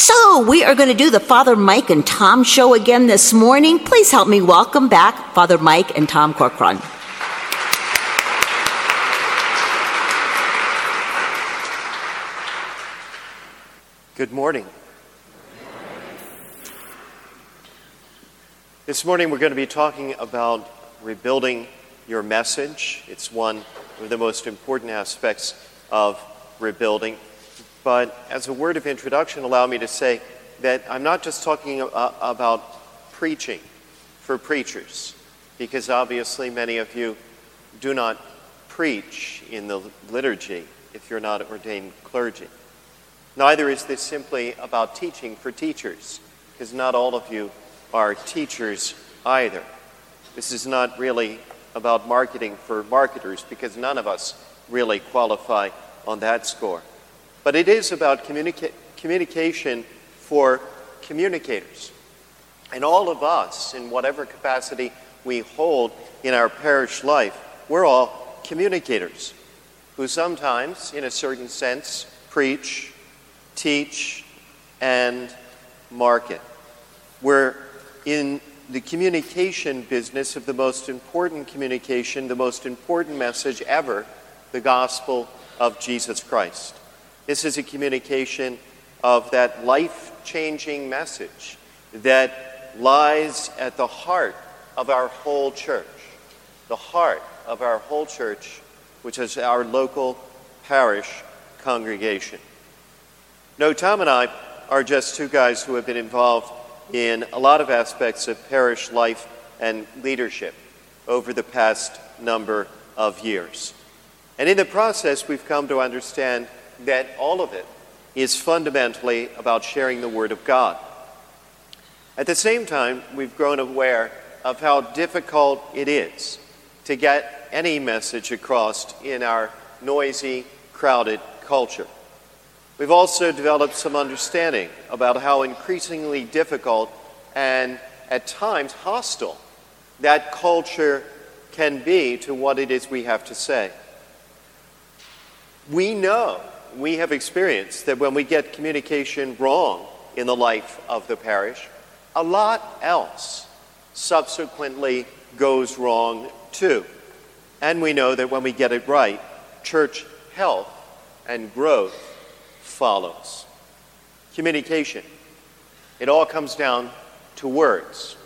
So, we are going to do the Father Mike and Tom show again this morning. Please help me welcome back Father Mike and Tom Corcoran. Good morning. This morning we're going to be talking about rebuilding your message. It's one of the most important aspects of rebuilding. But as a word of introduction, allow me to say that I'm not just talking about preaching for preachers, because obviously many of you do not preach in the liturgy if you're not ordained clergy. Neither is this simply about teaching for teachers, because not all of you are teachers either. This is not really about marketing for marketers, because none of us really qualify on that score. But it is about communica- communication for communicators. And all of us, in whatever capacity we hold in our parish life, we're all communicators who sometimes, in a certain sense, preach, teach, and market. We're in the communication business of the most important communication, the most important message ever the gospel of Jesus Christ. This is a communication of that life changing message that lies at the heart of our whole church. The heart of our whole church, which is our local parish congregation. No, Tom and I are just two guys who have been involved in a lot of aspects of parish life and leadership over the past number of years. And in the process, we've come to understand that all of it is fundamentally about sharing the Word of God. At the same time, we've grown aware of how difficult it is to get any message across in our noisy, crowded culture. We've also developed some understanding about how increasingly difficult and at times hostile that culture can be to what it is we have to say. We know, we have experienced that when we get communication wrong in the life of the parish, a lot else subsequently goes wrong too. And we know that when we get it right, church health and growth follows communication. It all comes down to words.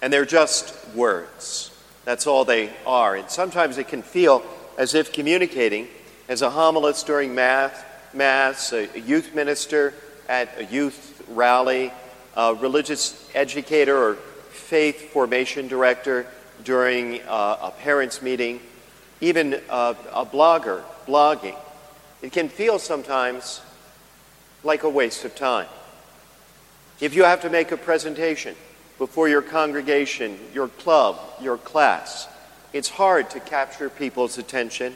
And they're just words. That's all they are. And sometimes it can feel as if communicating as a homilist during Mass, a youth minister at a youth rally, a religious educator or faith formation director during uh, a parents' meeting, even a blogger blogging it can feel sometimes like a waste of time. If you have to make a presentation before your congregation, your club, your class, it's hard to capture people's attention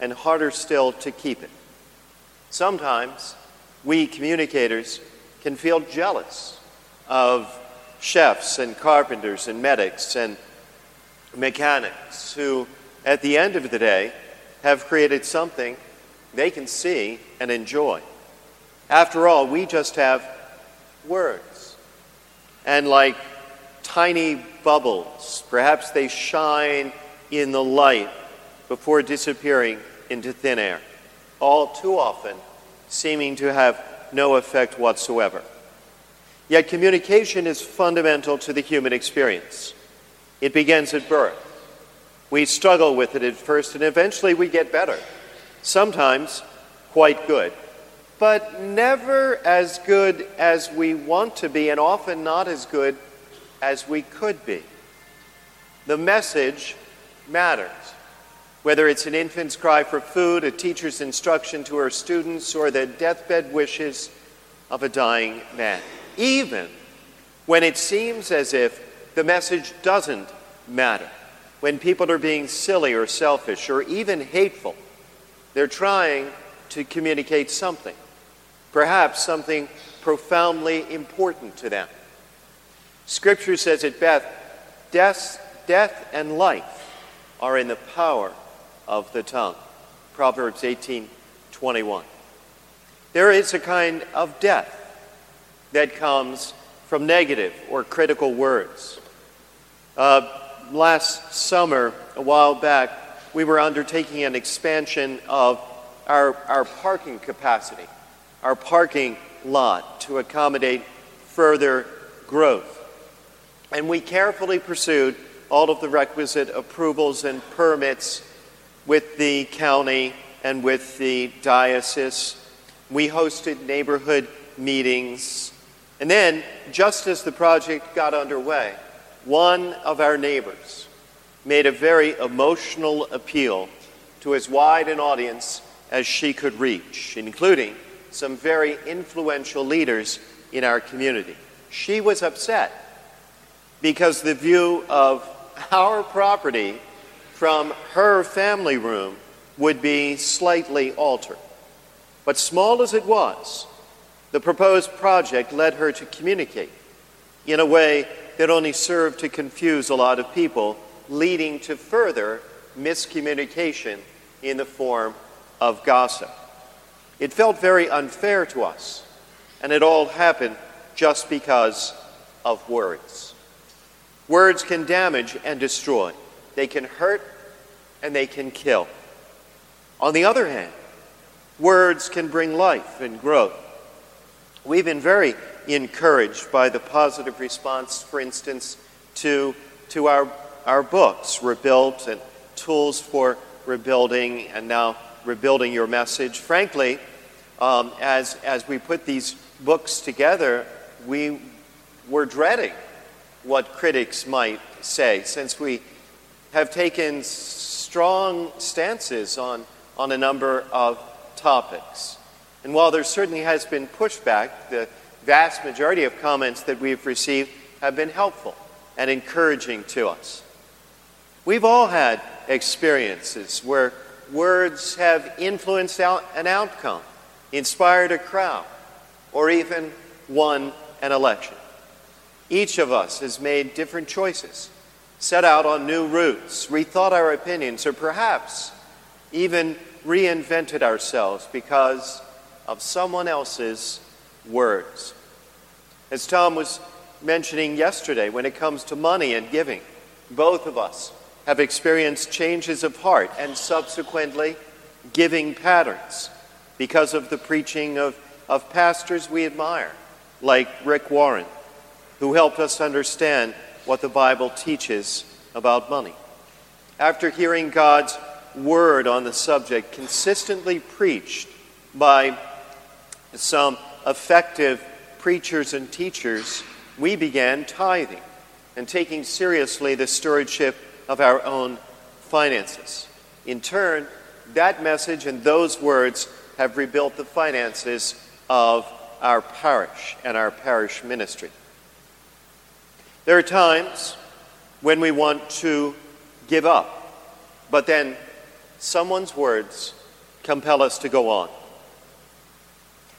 and harder still to keep it. Sometimes we communicators can feel jealous of chefs and carpenters and medics and mechanics who, at the end of the day, have created something they can see and enjoy. After all, we just have words. And like tiny bubbles, perhaps they shine in the light before disappearing into thin air, all too often seeming to have no effect whatsoever. Yet communication is fundamental to the human experience. It begins at birth. We struggle with it at first, and eventually we get better sometimes quite good, but never as good as we want to be, and often not as good as we could be. The message matters. Whether it's an infant's cry for food, a teacher's instruction to her students, or the deathbed wishes of a dying man. Even when it seems as if the message doesn't matter, when people are being silly or selfish or even hateful, they're trying to communicate something, perhaps something profoundly important to them. Scripture says at Beth, death, death and life are in the power of the tongue. Proverbs 18 21. There is a kind of death that comes from negative or critical words. Uh, last summer, a while back, we were undertaking an expansion of our, our parking capacity, our parking lot to accommodate further growth. And we carefully pursued all of the requisite approvals and permits with the county and with the diocese. We hosted neighborhood meetings. And then, just as the project got underway, one of our neighbors made a very emotional appeal to as wide an audience as she could reach, including some very influential leaders in our community. She was upset because the view of our property from her family room would be slightly altered. But small as it was, the proposed project led her to communicate in a way that only served to confuse a lot of people, leading to further miscommunication in the form of gossip. It felt very unfair to us, and it all happened just because of words. Words can damage and destroy, they can hurt and they can kill. On the other hand, words can bring life and growth. We've been very encouraged by the positive response, for instance, to, to our, our books, Rebuilt and Tools for Rebuilding, and now Rebuilding Your Message. Frankly, um, as, as we put these books together, we were dreading what critics might say, since we have taken strong stances on, on a number of topics. And while there certainly has been pushback, the vast majority of comments that we've received have been helpful and encouraging to us. We've all had experiences where words have influenced out an outcome, inspired a crowd, or even won an election. Each of us has made different choices, set out on new routes, rethought our opinions, or perhaps even reinvented ourselves because of someone else's words. As Tom was mentioning yesterday, when it comes to money and giving, both of us have experienced changes of heart and subsequently giving patterns because of the preaching of, of pastors we admire, like Rick Warren who helped us understand what the Bible teaches about money. After hearing God's word on the subject consistently preached by some effective preachers and teachers, we began tithing and taking seriously the stewardship of our own finances. In turn, that message and those words have rebuilt the finances of our parish and our parish ministry. There are times when we want to give up, but then someone's words compel us to go on.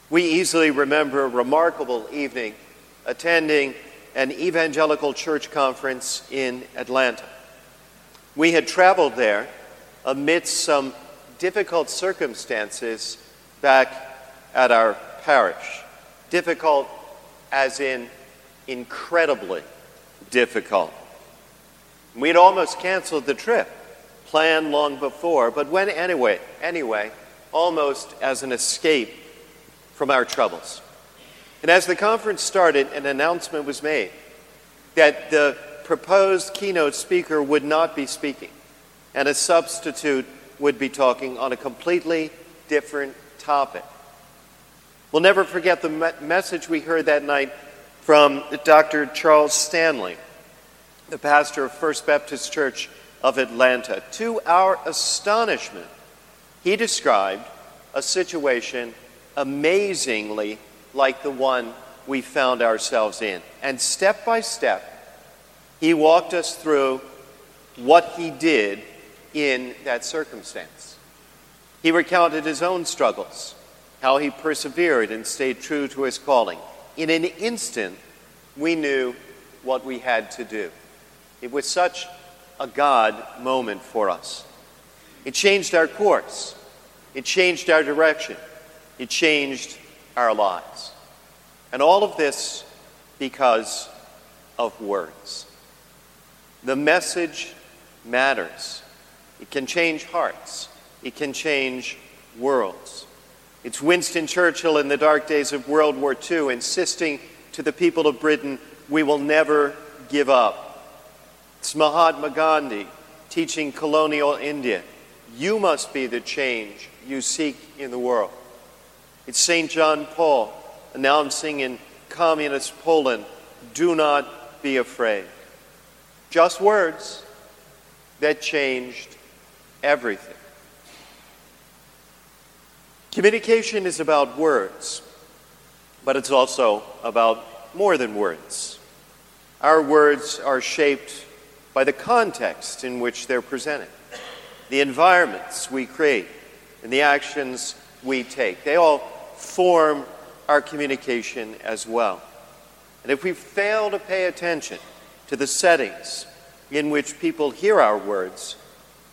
We easily remember a remarkable evening attending an evangelical church conference in Atlanta. We had traveled there amidst some difficult circumstances back at our parish. Difficult as in incredibly difficult. We'd almost canceled the trip, planned long before, but went anyway, anyway, almost as an escape from our troubles. And as the conference started, an announcement was made that the proposed keynote speaker would not be speaking, and a substitute would be talking on a completely different topic. We'll never forget the me- message we heard that night from Dr. Charles Stanley, the pastor of First Baptist Church of Atlanta. To our astonishment, he described a situation amazingly like the one we found ourselves in. And step by step, he walked us through what he did in that circumstance. He recounted his own struggles, how he persevered and stayed true to his calling in an instant, we knew what we had to do. It was such a God moment for us. It changed our course, it changed our direction, it changed our lives. And all of this because of words. The message matters. It can change hearts, it can change worlds. It's Winston Churchill in the dark days of World War II insisting to the people of Britain, we will never give up. It's Mahatma Gandhi teaching colonial India, you must be the change you seek in the world. It's St. John Paul announcing in communist Poland, do not be afraid. Just words that changed everything. Communication is about words, but it's also about more than words. Our words are shaped by the context in which they're presented, the environments we create, and the actions we take. They all form our communication as well. And if we fail to pay attention to the settings in which people hear our words,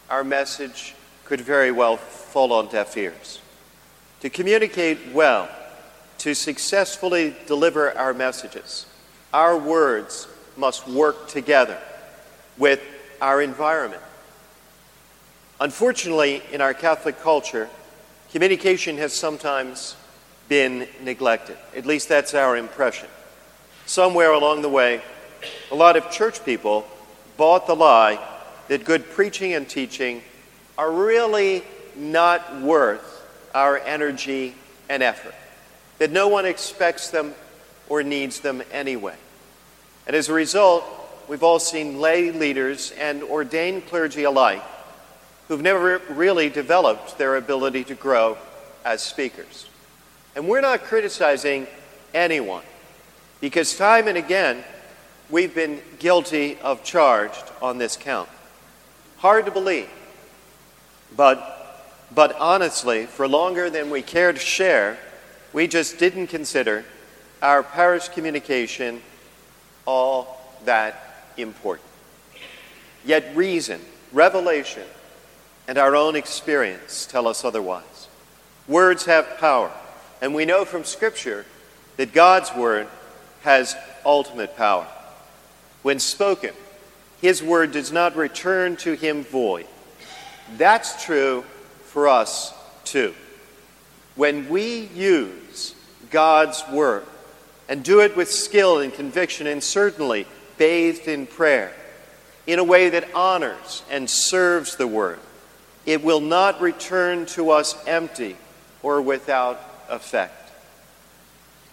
our message could very well fall on deaf ears. To communicate well, to successfully deliver our messages, our words must work together with our environment. Unfortunately, in our Catholic culture, communication has sometimes been neglected. At least that's our impression. Somewhere along the way, a lot of church people bought the lie that good preaching and teaching are really not worth our energy and effort, that no one expects them or needs them anyway. And as a result, we've all seen lay leaders and ordained clergy alike who've never really developed their ability to grow as speakers. And we're not criticizing anyone because time and again we've been guilty of charged on this count. Hard to believe, but, but honestly, for longer than we care to share, we just didn't consider our parish communication all that important. Yet reason, revelation, and our own experience tell us otherwise. Words have power. And we know from Scripture that God's Word has ultimate power. When spoken, His Word does not return to Him void. That's true for us too. When we use God's Word and do it with skill and conviction and certainly bathed in prayer, in a way that honors and serves the Word, it will not return to us empty or without effect.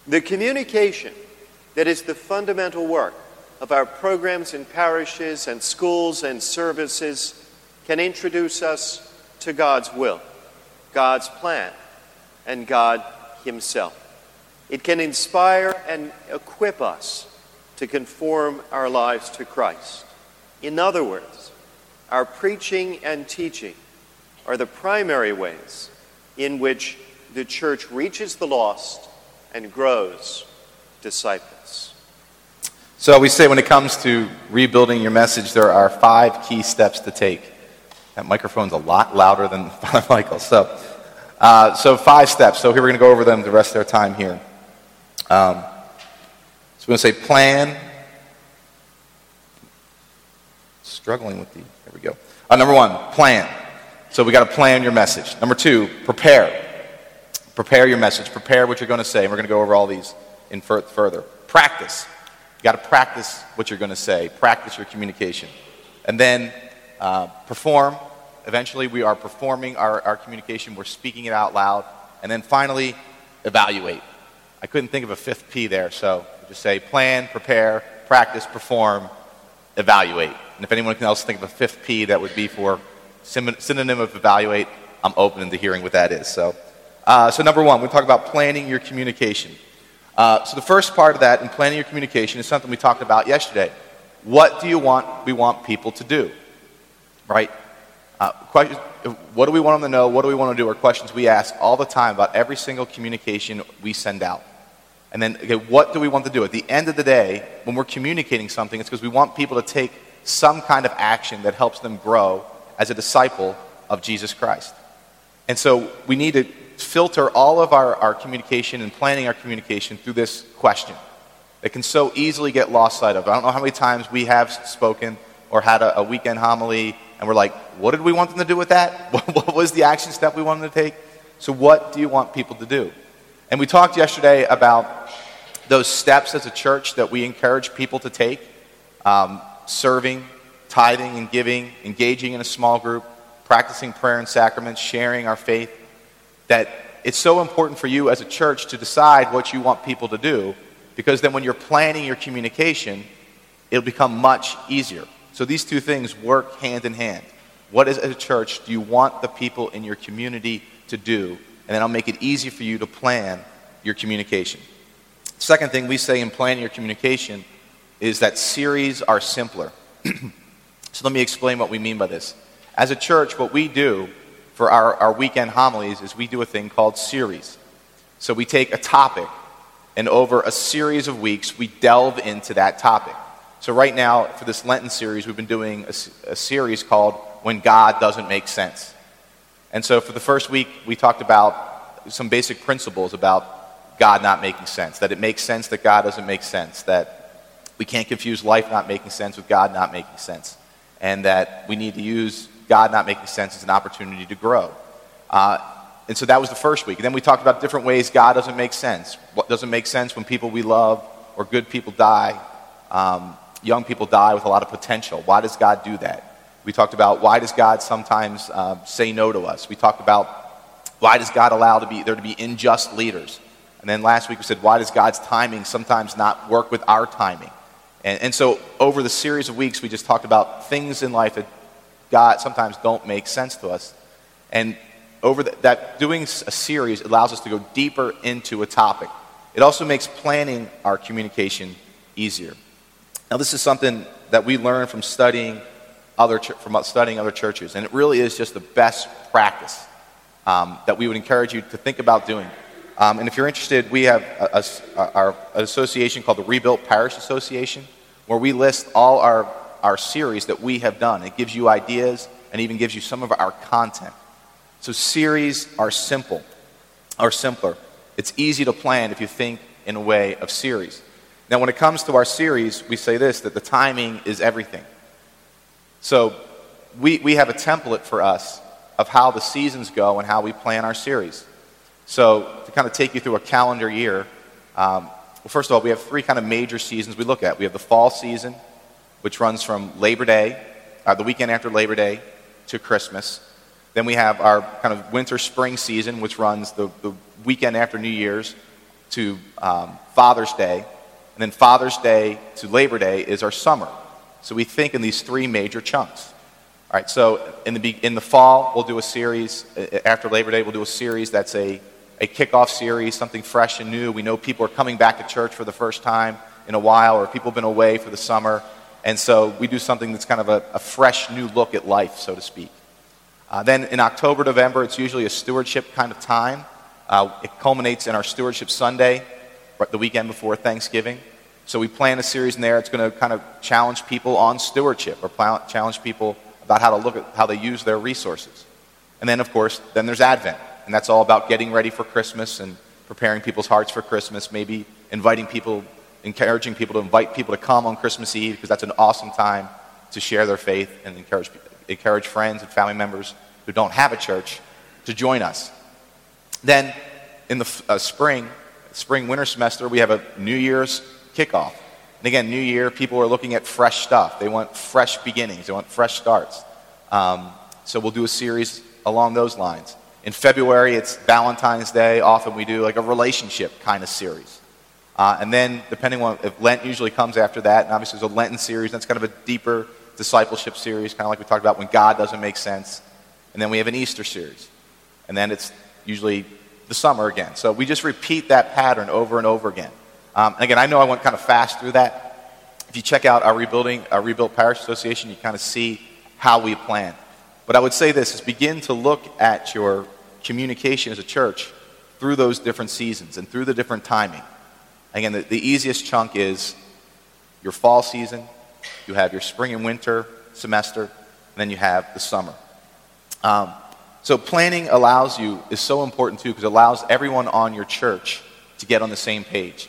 The communication that is the fundamental work of our programs in parishes and schools and services can introduce us to God's will, God's plan, and God Himself. It can inspire and equip us to conform our lives to Christ. In other words, our preaching and teaching are the primary ways in which the church reaches the lost and grows disciples. So we say when it comes to rebuilding your message, there are five key steps to take. That microphone's a lot louder than Father Michael. So, uh, so five steps. So here we're going to go over them the rest of our time here. Um, so we're going to say plan. Struggling with the. There we go. Uh, number one, plan. So we got to plan your message. Number two, prepare. Prepare your message. Prepare what you're going to say. And we're going to go over all these in further. Practice. You got to practice what you're going to say. Practice your communication. And then uh, perform. Eventually, we are performing our, our communication. We're speaking it out loud. And then finally, evaluate. I couldn't think of a fifth P there, so just say plan, prepare, practice, perform, evaluate. And if anyone can else think of a fifth P that would be for synonym of evaluate, I'm open to hearing what that is. So. Uh, so, number one, we talk about planning your communication. Uh, so, the first part of that in planning your communication is something we talked about yesterday. What do you want? We want people to do, right? Uh, what do we want them to know? What do we want to do? Are questions we ask all the time about every single communication we send out. And then, okay, what do we want to do? At the end of the day, when we're communicating something, it's because we want people to take some kind of action that helps them grow as a disciple of Jesus Christ. And so we need to filter all of our, our communication and planning our communication through this question that can so easily get lost sight of. I don't know how many times we have spoken or had a, a weekend homily and we're like, what did we want them to do with that? what was the action step we wanted to take? So, what do you want people to do? And we talked yesterday about those steps as a church that we encourage people to take um, serving, tithing and giving, engaging in a small group, practicing prayer and sacraments, sharing our faith. That it's so important for you as a church to decide what you want people to do because then when you're planning your communication, it'll become much easier. So these two things work hand in hand. What as a church do you want the people in your community to do? And then I'll make it easy for you to plan your communication. Second thing we say in planning your communication is that series are simpler. so let me explain what we mean by this. As a church, what we do for our, our weekend homilies is we do a thing called series. So we take a topic, and over a series of weeks, we delve into that topic. So, right now, for this Lenten series, we've been doing a, a, series called When God Doesn't Make Sense. And so, for the first week, we talked about some basic principles about God not making sense, that it makes sense that God doesn't make sense, that we can't confuse life not making sense with God not making sense, and that we need to use God not making sense as an opportunity to grow. Uh, and so that was the first week. And then we talked about different ways God doesn't make sense. What doesn't make sense when people we love or good people die. Um, young people die with a lot of potential. Why does God do that? We talked about why does God sometimes uh, say no to us. We talked about why does God allow to be, there to be unjust leaders. And then last week we said why does God's timing sometimes not work with our timing. And, and so over the series of weeks we just talked about things in life that God sometimes don't make sense to us. And over the, that doing a series allows us to go deeper into a topic. It also makes planning our communication easier. Now, this is something that we learn from studying other, from studying other churches, and it really is just the best practice um, that we would encourage you to think about doing. Um, and if you're interested, we have a, a, our association called the Rebuilt Parish Association, where we list all our, our series that we have done. It gives you ideas and even gives you some of our content. So series are simple, are simpler. It's easy to plan if you think in a way of series. Now, when it comes to our series, we say this that the timing is everything. So, we, we have a template for us of how the seasons go and how we plan our series. So, to kind of take you through a calendar year, um, well, first of all, we have three kind of major seasons we look at. We have the fall season, which runs from Labor Day, uh, the weekend after Labor Day, to Christmas. Then we have our kind of winter spring season, which runs the, the weekend after New Year's to um, Father's Day. Then Father's Day to Labor Day is our summer. So we think in these three major chunks. All right, so in the, in the fall, we'll do a series. After Labor Day, we'll do a series that's a, a kickoff series, something fresh and new. We know people are coming back to church for the first time in a while, or people have been away for the summer. And so we do something that's kind of a, a fresh new look at life, so to speak. Uh, then in October, November, it's usually a stewardship kind of time. Uh, it culminates in our Stewardship Sunday, the weekend before Thanksgiving. So we plan a series in there. It's going to kind of challenge people on stewardship or challenge people about how to look at how they use their resources. And then, of course, then there's Advent. And that's all about getting ready for Christmas and preparing people's hearts for Christmas, maybe inviting people, encouraging people to invite people to come on Christmas Eve because that's an awesome time to share their faith and encourage, encourage friends and family members who don't have a church to join us. Then in the uh, spring, spring winter semester, we have a New Year's kickoff. And again, New Year, people are looking at fresh stuff. They want fresh beginnings, they want fresh starts. Um, so we'll do a series along those lines. In February, it's Valentine's Day. Often we do like a relationship kind of series. Uh, and then, depending on if Lent usually comes after that, and obviously there's a Lenten series, that's kind of a deeper discipleship series, kind of like we talked about when God doesn't make sense. And then we have an Easter series. And then it's usually the summer again. So we just repeat that pattern over and over again. Um, again, I know I went kind of fast through that. If you check out our rebuilding, our rebuilt parish association, you kind of see how we plan. But I would say this is begin to look at your communication as a church through those different seasons and through the different timing. Again, the, the easiest chunk is your fall season, you have your spring and winter semester, and then you have the summer. Um, so planning allows you, is so important too, because it allows everyone on your church to get on the same page.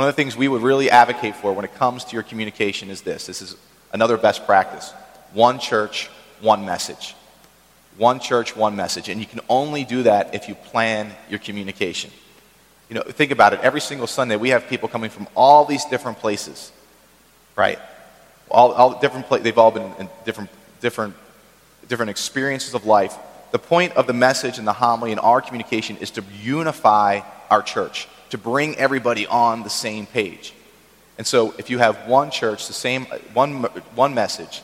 One of the things we would really advocate for when it comes to your communication is this. This is another best practice. One church, one message. One church, one message. And you can only do that if you plan your communication. You know, think about it. Every single Sunday, we have people coming from all these different places, right? All, all different places. They've all been in different, different, different experiences of life. The point of the message and the homily and our communication is to unify our church, to bring everybody on the same page. And so, if you have one church, the same uh, one, one message,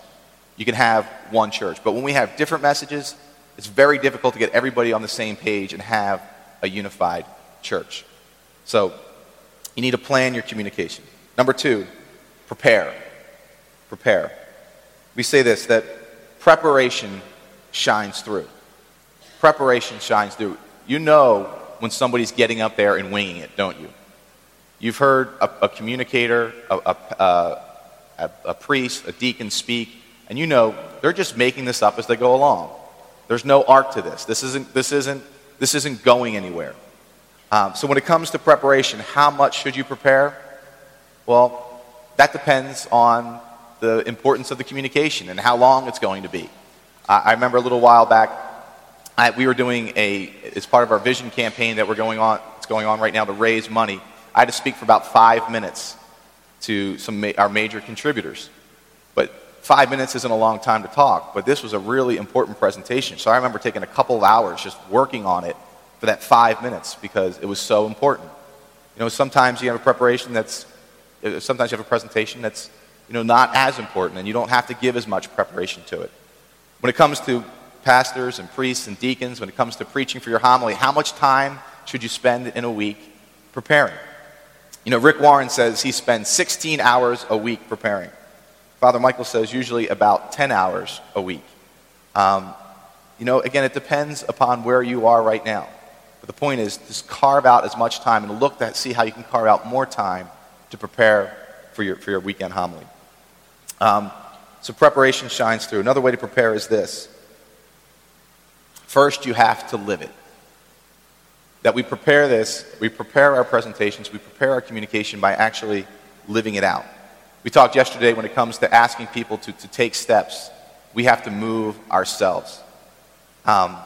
you can have one church. But when we have different messages, it's very difficult to get everybody on the same page and have a unified church. So, you need to plan your communication. Number two, prepare. Prepare. We say this that preparation shines through. Preparation shines through. You know when somebody's getting up there and winging it, don't you? You've heard a, a communicator, a, a, a, priest, a deacon speak, and you know they're just making this up as they go along. There's no art to this. This isn't, this isn't, this isn't going anywhere. Um, so when it comes to preparation, how much should you prepare? Well, that depends on the importance of the communication and how long it's going to be. I remember a little while back, I, we were doing a, as part of our vision campaign that we're going on, it's going on right now to raise money. I had to speak for about five minutes to some ma- our major contributors. But five minutes isn't a long time to talk, but this was a really important presentation. So I remember taking a couple of hours just working on it for that five minutes because it was so important. You know, sometimes you have a preparation that's, sometimes you have a presentation that's, you know, not as important and you don't have to give as much preparation to it. When it comes to pastors and priests and deacons, when it comes to preaching for your homily, how much time should you spend in a week preparing? You know, Rick Warren says he spends 16 hours a week preparing. Father Michael says usually about 10 hours a week. Um, you know, again, it depends upon where you are right now. But the point is, just carve out as much time and look to see how you can carve out more time to prepare for your, for your weekend homily. Um, so preparation shines through. Another way to prepare is this First, you have to live it. That we prepare this, we prepare our presentations, we prepare our communication by actually living it out. We talked yesterday when it comes to asking people to, to take steps, we have to move ourselves. Um,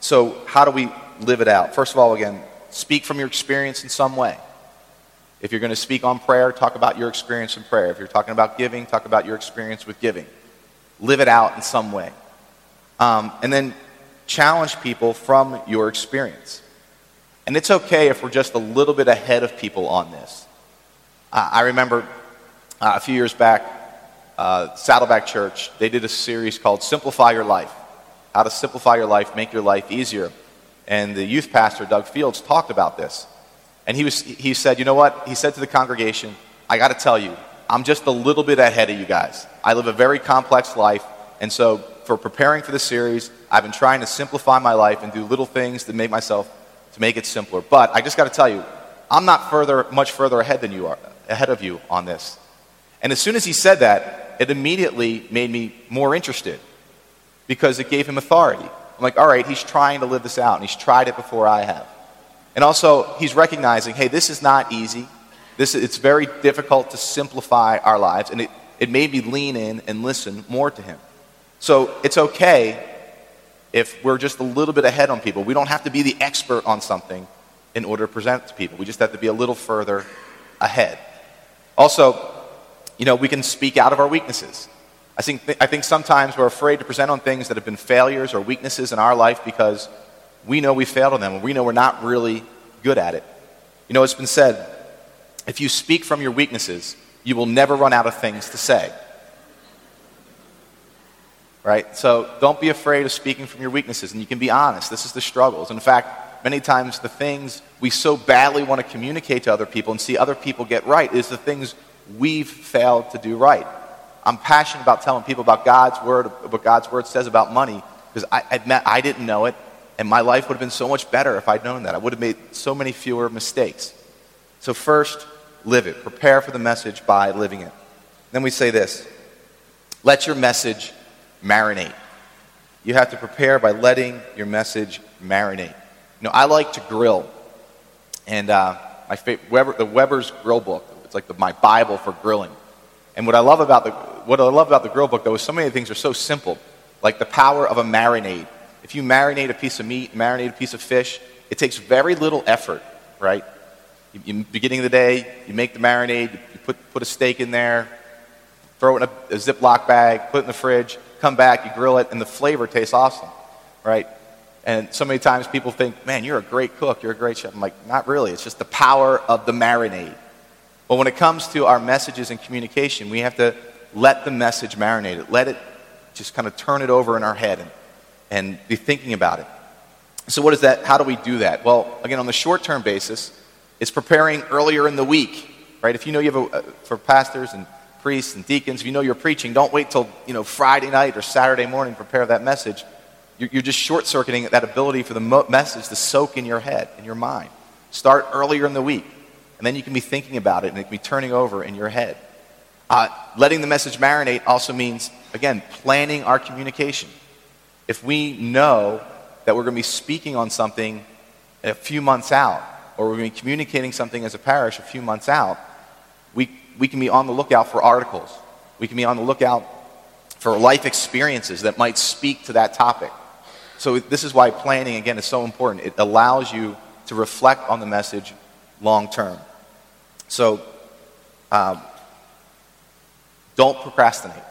so, how do we live it out? First of all, again, speak from your experience in some way. If you're going to speak on prayer, talk about your experience in prayer. If you're talking about giving, talk about your experience with giving. Live it out in some way. Um, and then challenge people from your experience. And it's okay if we're just a little bit ahead of people on this. Uh, I remember uh, a few years back, uh, Saddleback Church, they did a series called Simplify Your Life How to Simplify Your Life, Make Your Life Easier. And the youth pastor, Doug Fields, talked about this. And he, was, he said, You know what? He said to the congregation, I got to tell you, I'm just a little bit ahead of you guys. I live a very complex life, and so for preparing for the series, I've been trying to simplify my life and do little things to make myself to make it simpler. But I just got to tell you, I'm not further much further ahead than you are ahead of you on this. And as soon as he said that, it immediately made me more interested because it gave him authority. I'm like, all right, he's trying to live this out, and he's tried it before I have. And also, he's recognizing, hey, this is not easy. This, it's very difficult to simplify our lives, and it, it made me lean in and listen more to him. So it's okay if we're just a little bit ahead on people. We don't have to be the expert on something in order to present to people. We just have to be a little further ahead. Also, you know, we can speak out of our weaknesses. I think, th- I think sometimes we're afraid to present on things that have been failures or weaknesses in our life because we know we failed on them and we know we're not really good at it. You know, it's been said if you speak from your weaknesses, you will never run out of things to say right? So don't be afraid of speaking from your weaknesses, and you can be honest. This is the struggles. In fact, many times the things we so badly want to communicate to other people and see other people get right is the things we've failed to do right. I'm passionate about telling people about God's word, what God's word says about money, because I admit I didn't know it, and my life would have been so much better if I'd known that. I would have made so many fewer mistakes. So, first, live it. Prepare for the message by living it. Then we say this let your message marinate. you have to prepare by letting your message marinate. You know, I like to grill. And uh, my fa- Weber, the Weber's Grill Book, it's like the, my Bible for grilling. And what I love about the what I love about the grill book though is so many things are so simple, like the power of a marinade. If you marinate a piece of meat, marinate a piece of fish, it takes very little effort, right? You, you, beginning of the day, you make the marinade, you put, put a steak in there, throw it in a, a Ziploc bag, put it in the fridge, come back, you grill it, and the flavor tastes awesome, right? And so many times people think, man, you're a great cook, you're a great chef. I'm like, not really. It's just the power of the marinade. But when it comes to our messages and communication, we have to let the message marinate it. Let it just kind of turn it over in our head and, and be thinking about it. So, what is that? How do we do that? Well, again, on the short term basis, it's preparing earlier in the week, right? If you know you have a, uh, for pastors and priests and deacons, if you know you're preaching, don't wait till you know Friday night or Saturday morning to prepare that message. You're, you're just short circuiting that ability for the mo- message to soak in your head, in your mind. Start earlier in the week, and then you can be thinking about it and it can be turning over in your head. Uh, letting the message marinate also means, again, planning our communication. If we know that we're going to be speaking on something a few months out, or we're going to be communicating something as a parish a few months out, we, can be on the lookout for articles. We can be on the lookout for life experiences that might speak to that topic. So, this is why planning, again, is so important. It allows you to reflect on the message long term. So, um, don't procrastinate.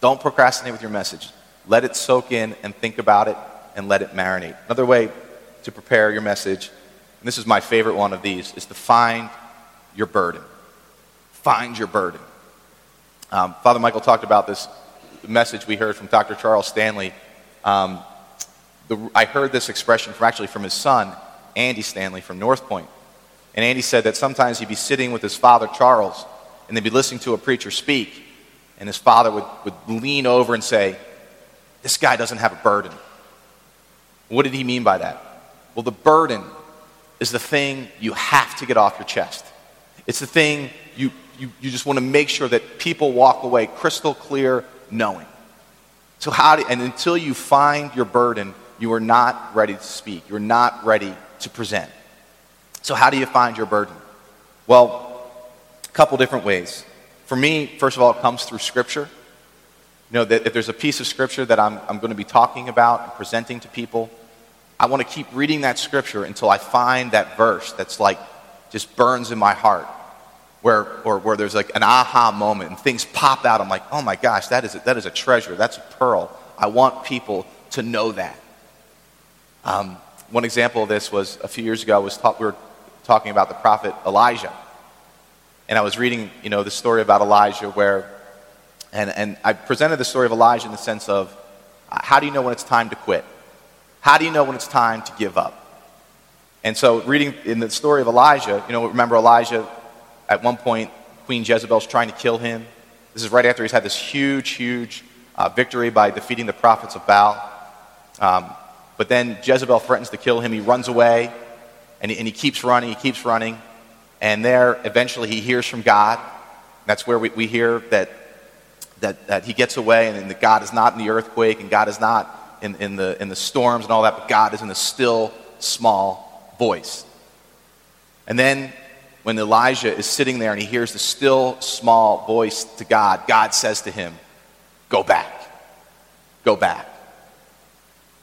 Don't procrastinate with your message. Let it soak in and think about it and let it marinate. Another way to prepare your message, and this is my favorite one of these, is to find your burden. Find your burden. Um, Father Michael talked about this message we heard from Dr. Charles Stanley. Um, the, I heard this expression from actually from his son, Andy Stanley from North Point. And Andy said that sometimes he'd be sitting with his father, Charles, and they'd be listening to a preacher speak, and his father would, would lean over and say, This guy doesn't have a burden. What did he mean by that? Well, the burden is the thing you have to get off your chest. It's the thing you, you, you just want to make sure that people walk away crystal clear knowing. So, how do, and until you find your burden, you are not ready to speak. You're not ready to present. So, how do you find your burden? Well, a couple different ways. For me, first of all, it comes through Scripture. You know, that if there's a piece of Scripture that I'm, I'm going to be talking about and presenting to people, I want to keep reading that Scripture until I find that verse that's like just burns in my heart, where, or where there's like an aha moment and things pop out. I'm like, oh my gosh, that is a, that is a treasure. That's a pearl. I want people to know that. Um, one example of this was a few years ago, I was we were talking about the prophet Elijah. And I was reading, you know, the story about Elijah where, and, and I presented the story of Elijah in the sense of uh, how do you know when it's time to quit? How do you know when it's time to give up? And so, reading in the story of Elijah, you know, remember Elijah, at one point, Queen Jezebel's trying to kill him. This is right after he's had this huge, huge uh, victory by defeating the prophets of Baal. Um, but then Jezebel threatens to kill him. He runs away, and he, and he keeps running, he keeps running. And there, eventually, he hears from God. That's where we, we hear that, that, that he gets away and that God is not in the earthquake and God is not in, in, the, in the storms and all that, but God is in the still, small voice. And then, when Elijah is sitting there and he hears the still, small voice to God, God says to him, Go back. Go back.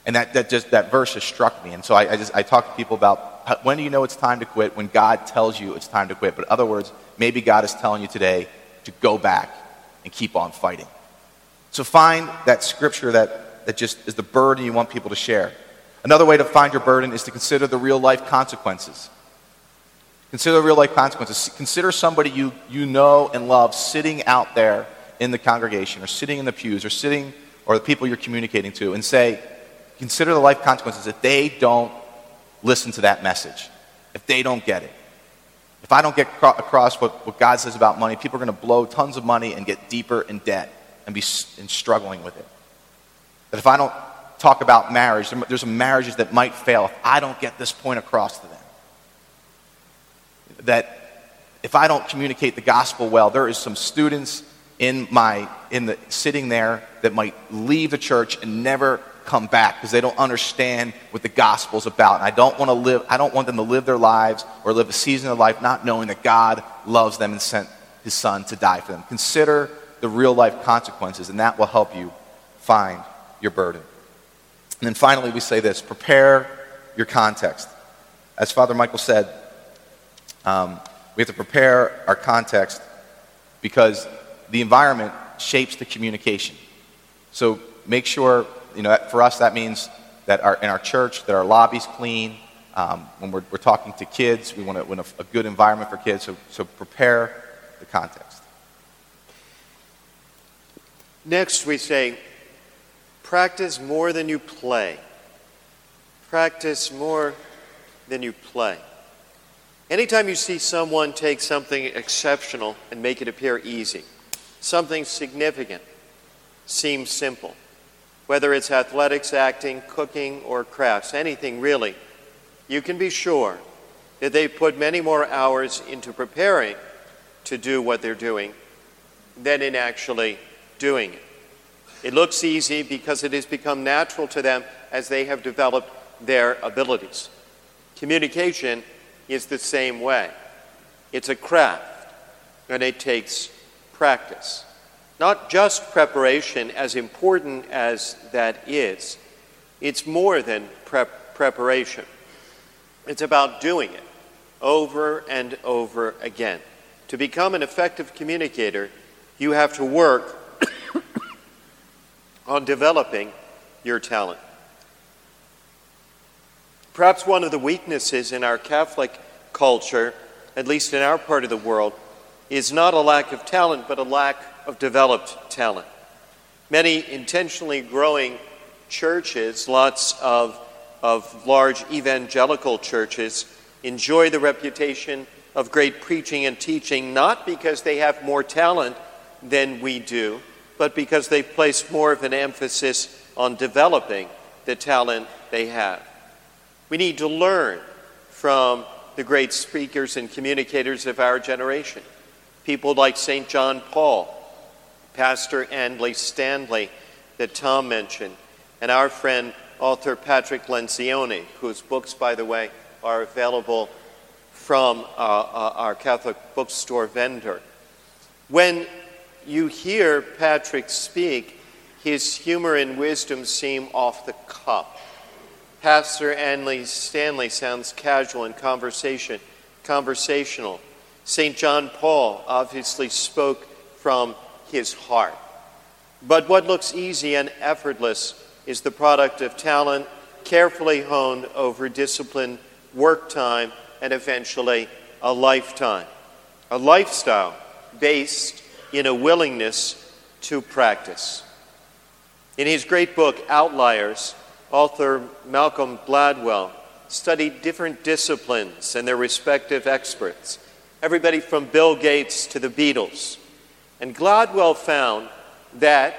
And that, that, just, that verse has struck me. And so I, I, just, I talk to people about when do you know it's time to quit? When God tells you it's time to quit. But in other words, maybe God is telling you today to go back and keep on fighting. So find that scripture that, that just is the burden you want people to share. Another way to find your burden is to consider the real life consequences. Consider the real life consequences. Consider somebody you, you know and love sitting out there in the congregation or sitting in the pews or sitting or the people you're communicating to and say, consider the life consequences if they don't listen to that message, if they don't get it. If I don't get across what, what God says about money, people are going to blow tons of money and get deeper in debt and be and struggling with it. That if I don't talk about marriage, there's some marriages that might fail if I don't get this point across to them. That if I don't communicate the gospel well, there is some students in my in the sitting there that might leave the church and never come back because they don't understand what the gospel's about. And I don't want to live, I don't want them to live their lives or live a season of life not knowing that God loves them and sent his son to die for them. Consider the real life consequences, and that will help you find your burden. And then finally, we say this prepare your context. As Father Michael said, um, we have to prepare our context because the environment shapes the communication. So make sure, you know, for us, that means that our, in our church, that our lobby's clean. Um, when we're, we're talking to kids, we want, want a, a good environment for kids, so, so prepare the context. Next, we say, practice more than you play. Practice more than you play. Anytime you see someone take something exceptional and make it appear easy, something significant seems simple, whether it's athletics, acting, cooking, or crafts, anything really, you can be sure that they've put many more hours into preparing to do what they're doing than in actually doing it. It looks easy because it has become natural to them as they have developed their abilities. Communication is the same way. It's a craft, and it takes practice. Not just preparation, as important as that is, it's more than prep- preparation. It's about doing it over and over again. To become an effective communicator, you have to work on developing your talent. Perhaps one of the weaknesses in our Catholic culture, at least in our part of the world, is not a lack of talent, but a lack of developed talent. Many intentionally growing churches, lots of, of large evangelical churches, enjoy the reputation of great preaching and teaching, not because they have more talent than we do, but because they've placed more of an emphasis on developing the talent they have. We need to learn from the great speakers and communicators of our generation. People like St. John Paul, Pastor Andy Stanley, that Tom mentioned, and our friend author Patrick Lencioni, whose books, by the way, are available from uh, uh, our Catholic bookstore vendor. When you hear Patrick speak, his humor and wisdom seem off the cuff. Pastor Andy Stanley sounds casual and conversation, conversational. St. John Paul obviously spoke from his heart. But what looks easy and effortless is the product of talent carefully honed over discipline, work time and eventually a lifetime. A lifestyle based in a willingness to practice. In his great book, Outliers, author Malcolm Gladwell studied different disciplines and their respective experts, everybody from Bill Gates to the Beatles. And Gladwell found that,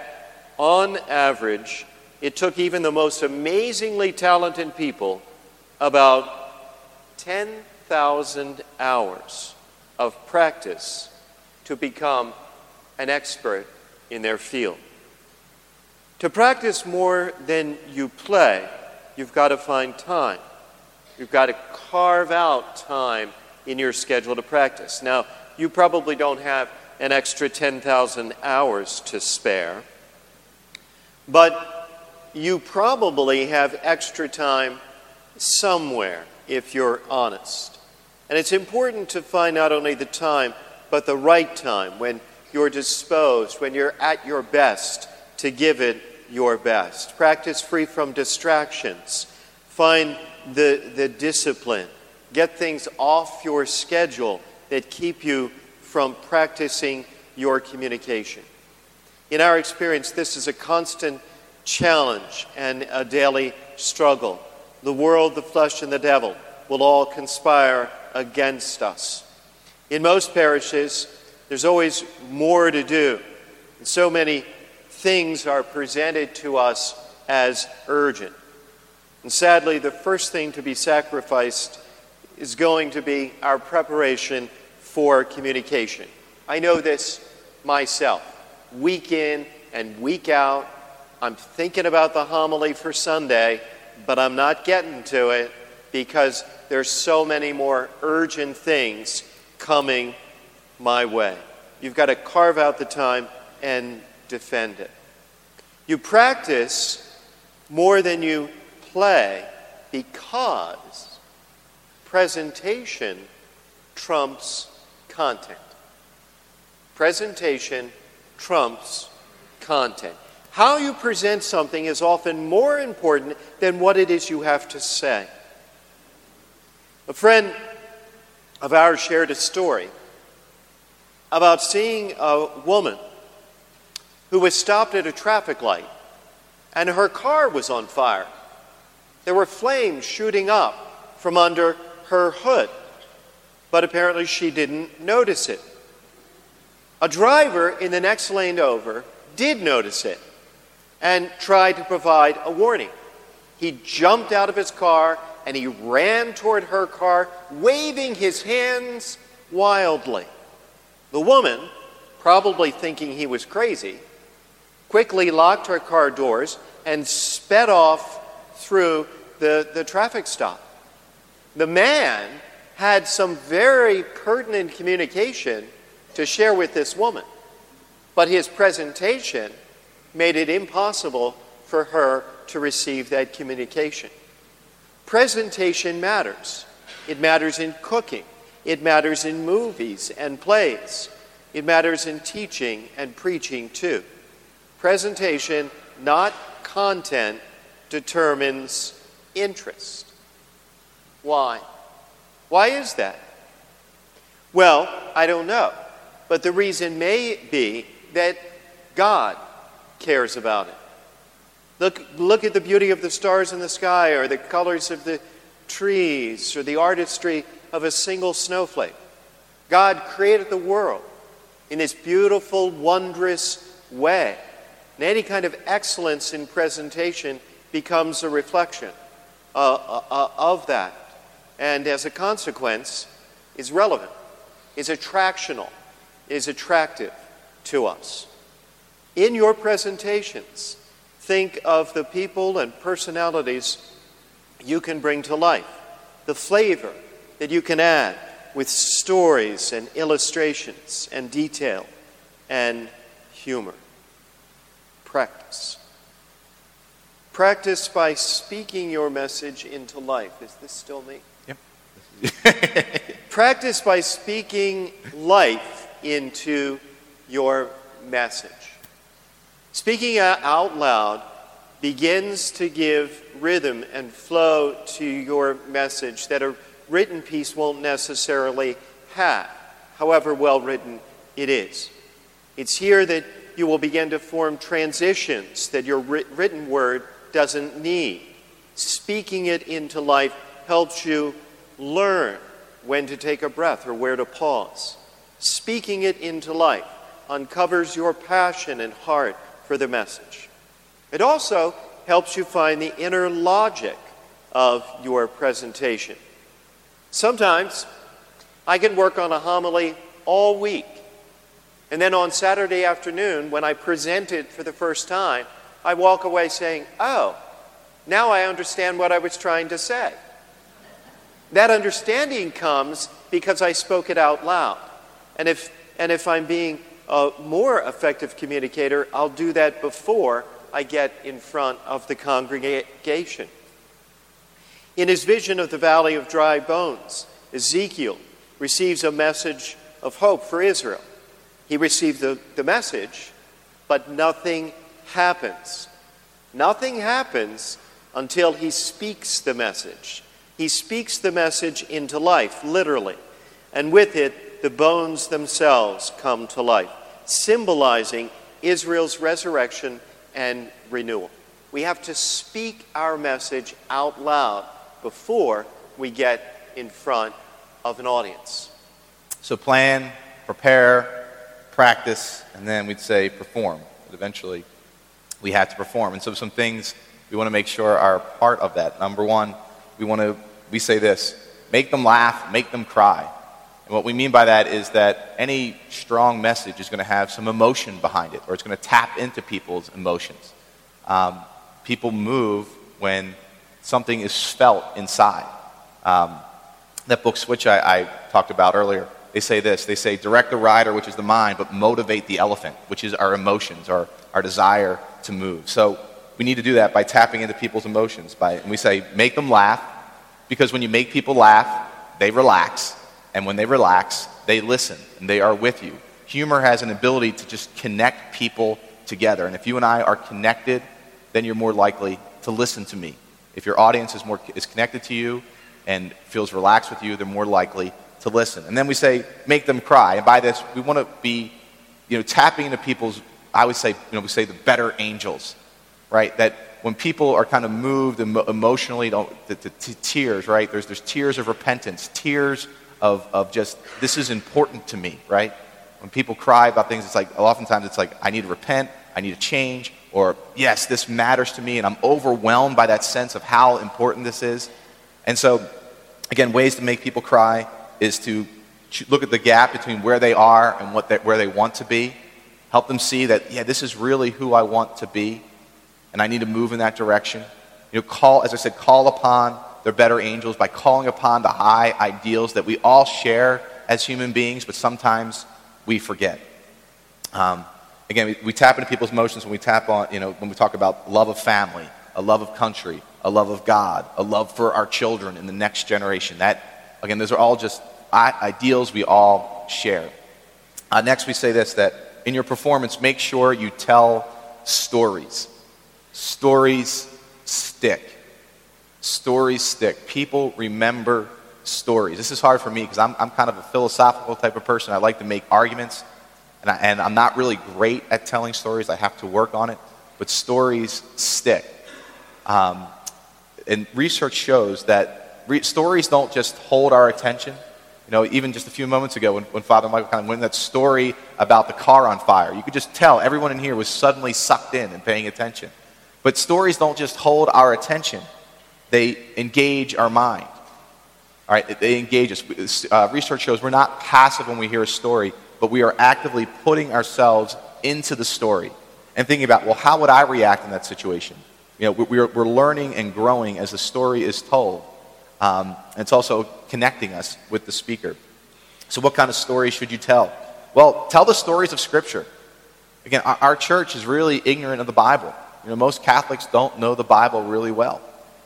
on average, it took even the most amazingly talented people about 10,000 hours of practice to become an expert in their field. To practice more than you play, you've got to find time. You've got to carve out time in your schedule to practice. Now, you probably don't have an extra 10,000 hours to spare, but you probably have extra time somewhere if you're honest. And it's important to find not only the time, but the right time when you're disposed, when you're at your best to give it your best. Practice free from distractions. Find the, the discipline. Get things off your schedule that keep you from practicing your communication. In our experience, this is a constant challenge and a daily struggle. The world, the flesh, and the devil will all conspire against us. In most parishes, there's always more to do. And so many things are presented to us as urgent. And sadly, the first thing to be sacrificed is going to be our preparation for communication. I know this myself. Week in and week out, I'm thinking about the homily for Sunday, but I'm not getting to it because there's so many more urgent things coming my way. You've got to carve out the time and defend it. You practice more than you play because presentation trumps content. Presentation trumps content. How you present something is often more important than what it is you have to say. A friend of ours shared a story about seeing a woman who was stopped at a traffic light and her car was on fire. There were flames shooting up from under her hood, but apparently she didn't notice it. A driver in the next lane over did notice it and tried to provide a warning. He jumped out of his car and he ran toward her car, waving his hands wildly. The woman, probably thinking he was crazy, quickly locked her car doors and sped off through the, the traffic stop. The man had some very pertinent communication to share with this woman, but his presentation made it impossible for her to receive that communication. Presentation matters. It matters in cooking, it matters in movies and plays, it matters in teaching and preaching too. Presentation, not content, determines interest. Why? Why is that? Well, I don't know. But the reason may be that God cares about it. Look, look at the beauty of the stars in the sky, or the colors of the trees, or the artistry of a single snowflake. God created the world in this beautiful, wondrous way. And any kind of excellence in presentation becomes a reflection uh, uh, uh of that. And as a consequence, is relevant, is attractional, is attractive to us. In your presentations, think of the people and personalities you can bring to life, the flavor that you can add with stories and illustrations and detail and humor. Practice. Practice by speaking your message into life. Is this still me? Yep. Practice by speaking life into your message. Speaking out loud begins to give rhythm and flow to your message that a written piece won't necessarily have, however well written it is. It's here that you will begin to form transitions that your written word doesn't need. Speaking it into life helps you learn when to take a breath or where to pause. Speaking it into life uncovers your passion and heart for the message. It also helps you find the inner logic of your presentation. Sometimes I can work on a homily all week. And then on Saturday afternoon, when I present it for the first time, I walk away saying, Oh, now I understand what I was trying to say. That understanding comes because I spoke it out loud. And if, and if I'm being a more effective communicator, I'll do that before I get in front of the congregation. In his vision of the valley of dry bones, Ezekiel receives a message of hope for Israel. He received the, the message, but nothing happens. Nothing happens until he speaks the message. He speaks the message into life, literally, and with it, the bones themselves come to life, symbolizing Israel's resurrection and renewal. We have to speak our message out loud before we get in front of an audience. So, plan, prepare, practice, and then we'd say perform. But eventually, we have to perform. And so, some things we want to make sure are part of that. Number one, we want to, we say this make them laugh, make them cry. And what we mean by that is that any strong message is going to have some emotion behind it, or it's going to tap into people's emotions. Um, people move when something is felt inside. Um, that book Switch I, I talked about earlier, they say this. They say, direct the rider, which is the mind, but motivate the elephant, which is our emotions, our, our desire to move. So we need to do that by tapping into people's emotions. By, and we say, make them laugh, because when you make people laugh, they relax. And when they relax, they listen and they are with you. Humor has an ability to just connect people together. And if you and I are connected, then you're more likely to listen to me. If your audience is, more, is connected to you and feels relaxed with you, they're more likely to listen. And then we say, make them cry. And by this, we want to be, you know, tapping into people's, I would say, you know, we say the better angels, right? That when people are kind of moved emo- emotionally to, to, to, tears, right? There's, there's tears of repentance, tears of, of just, this is important to me, right? When people cry about things, it's like, oftentimes it's like, I need to repent, I need to change, or yes, this matters to me, and I'm overwhelmed by that sense of how important this is. And so, again, ways to make people cry is to look at the gap between where they are and what they, where they want to be. Help them see that, yeah, this is really who I want to be, and I need to move in that direction. You know, call, as I said, call upon their better angels by calling upon the high ideals that we all share as human beings, but sometimes we forget. Um, again, we, we, tap into people's emotions when we tap on, you know, when we talk about love of family, a love of country, a love of God, a love for our children and the next generation. That, again, those are all just ideals we all share. Uh, next, we say this that in your performance, make sure you tell stories. Stories stick. Stories stick. People remember stories. This is hard for me because I'm, I'm kind of a philosophical type of person. I like to make arguments, and, I, and I'm not really great at telling stories. I have to work on it. But stories stick. Um, and research shows that re- stories don't just hold our attention. You know, even just a few moments ago when, when Father Michael kind of went that story about the car on fire, you could just tell everyone in here was suddenly sucked in and paying attention. But stories don't just hold our attention, they engage our mind. All right, they engage us. Uh, research shows we're not passive when we hear a story, but we are actively putting ourselves into the story and thinking about, well, how would I react in that situation? You know, we're, we're learning and growing as the story is told. Um, it's also connecting us with the speaker. So, what kind of story should you tell? Well, tell the stories of Scripture. Again, our, our church is really ignorant of the Bible. You know, most Catholics don't know the Bible really well.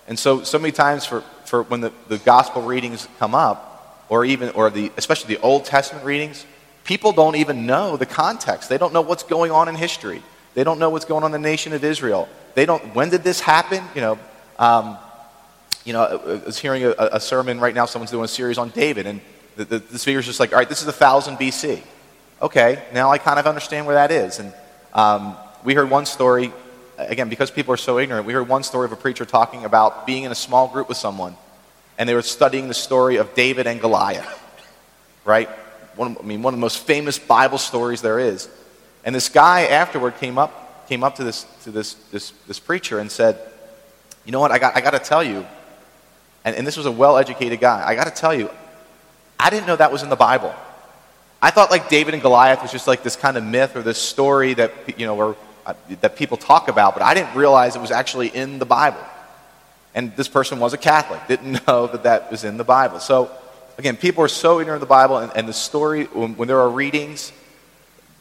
And so, so many times for, for when the, the gospel readings come up, or even, or the, especially the Old Testament readings, people don't even know the context. They don't know what's going on in history. They don't know what's going on in the nation of Israel. They don't, when did this happen? You know, um, you know, I was hearing a, a, sermon right now, someone's doing a series on David, and the, the, the speaker's just like, all right, this is 1000 BC. Okay, now I kind of understand where that is. And um, we heard one story again, because people are so ignorant, we heard one story of a preacher talking about being in a small group with someone, and they were studying the story of David and Goliath, right? One, I mean, one of the most famous Bible stories there is. And this guy afterward came up, came up to this, to this, this, this preacher and said, You know what, I got, I got to tell you, and, and this was a well educated guy, I got to tell you, I didn't know that was in the Bible. I thought like David and Goliath was just like this kind of myth or this story that, you know, where uh, that people talk about, but I didn't realize it was actually in the Bible. And this person was a Catholic, didn't know that that was in the Bible. So, again, people are so ignorant of the Bible, and, and the story, when, when there are readings,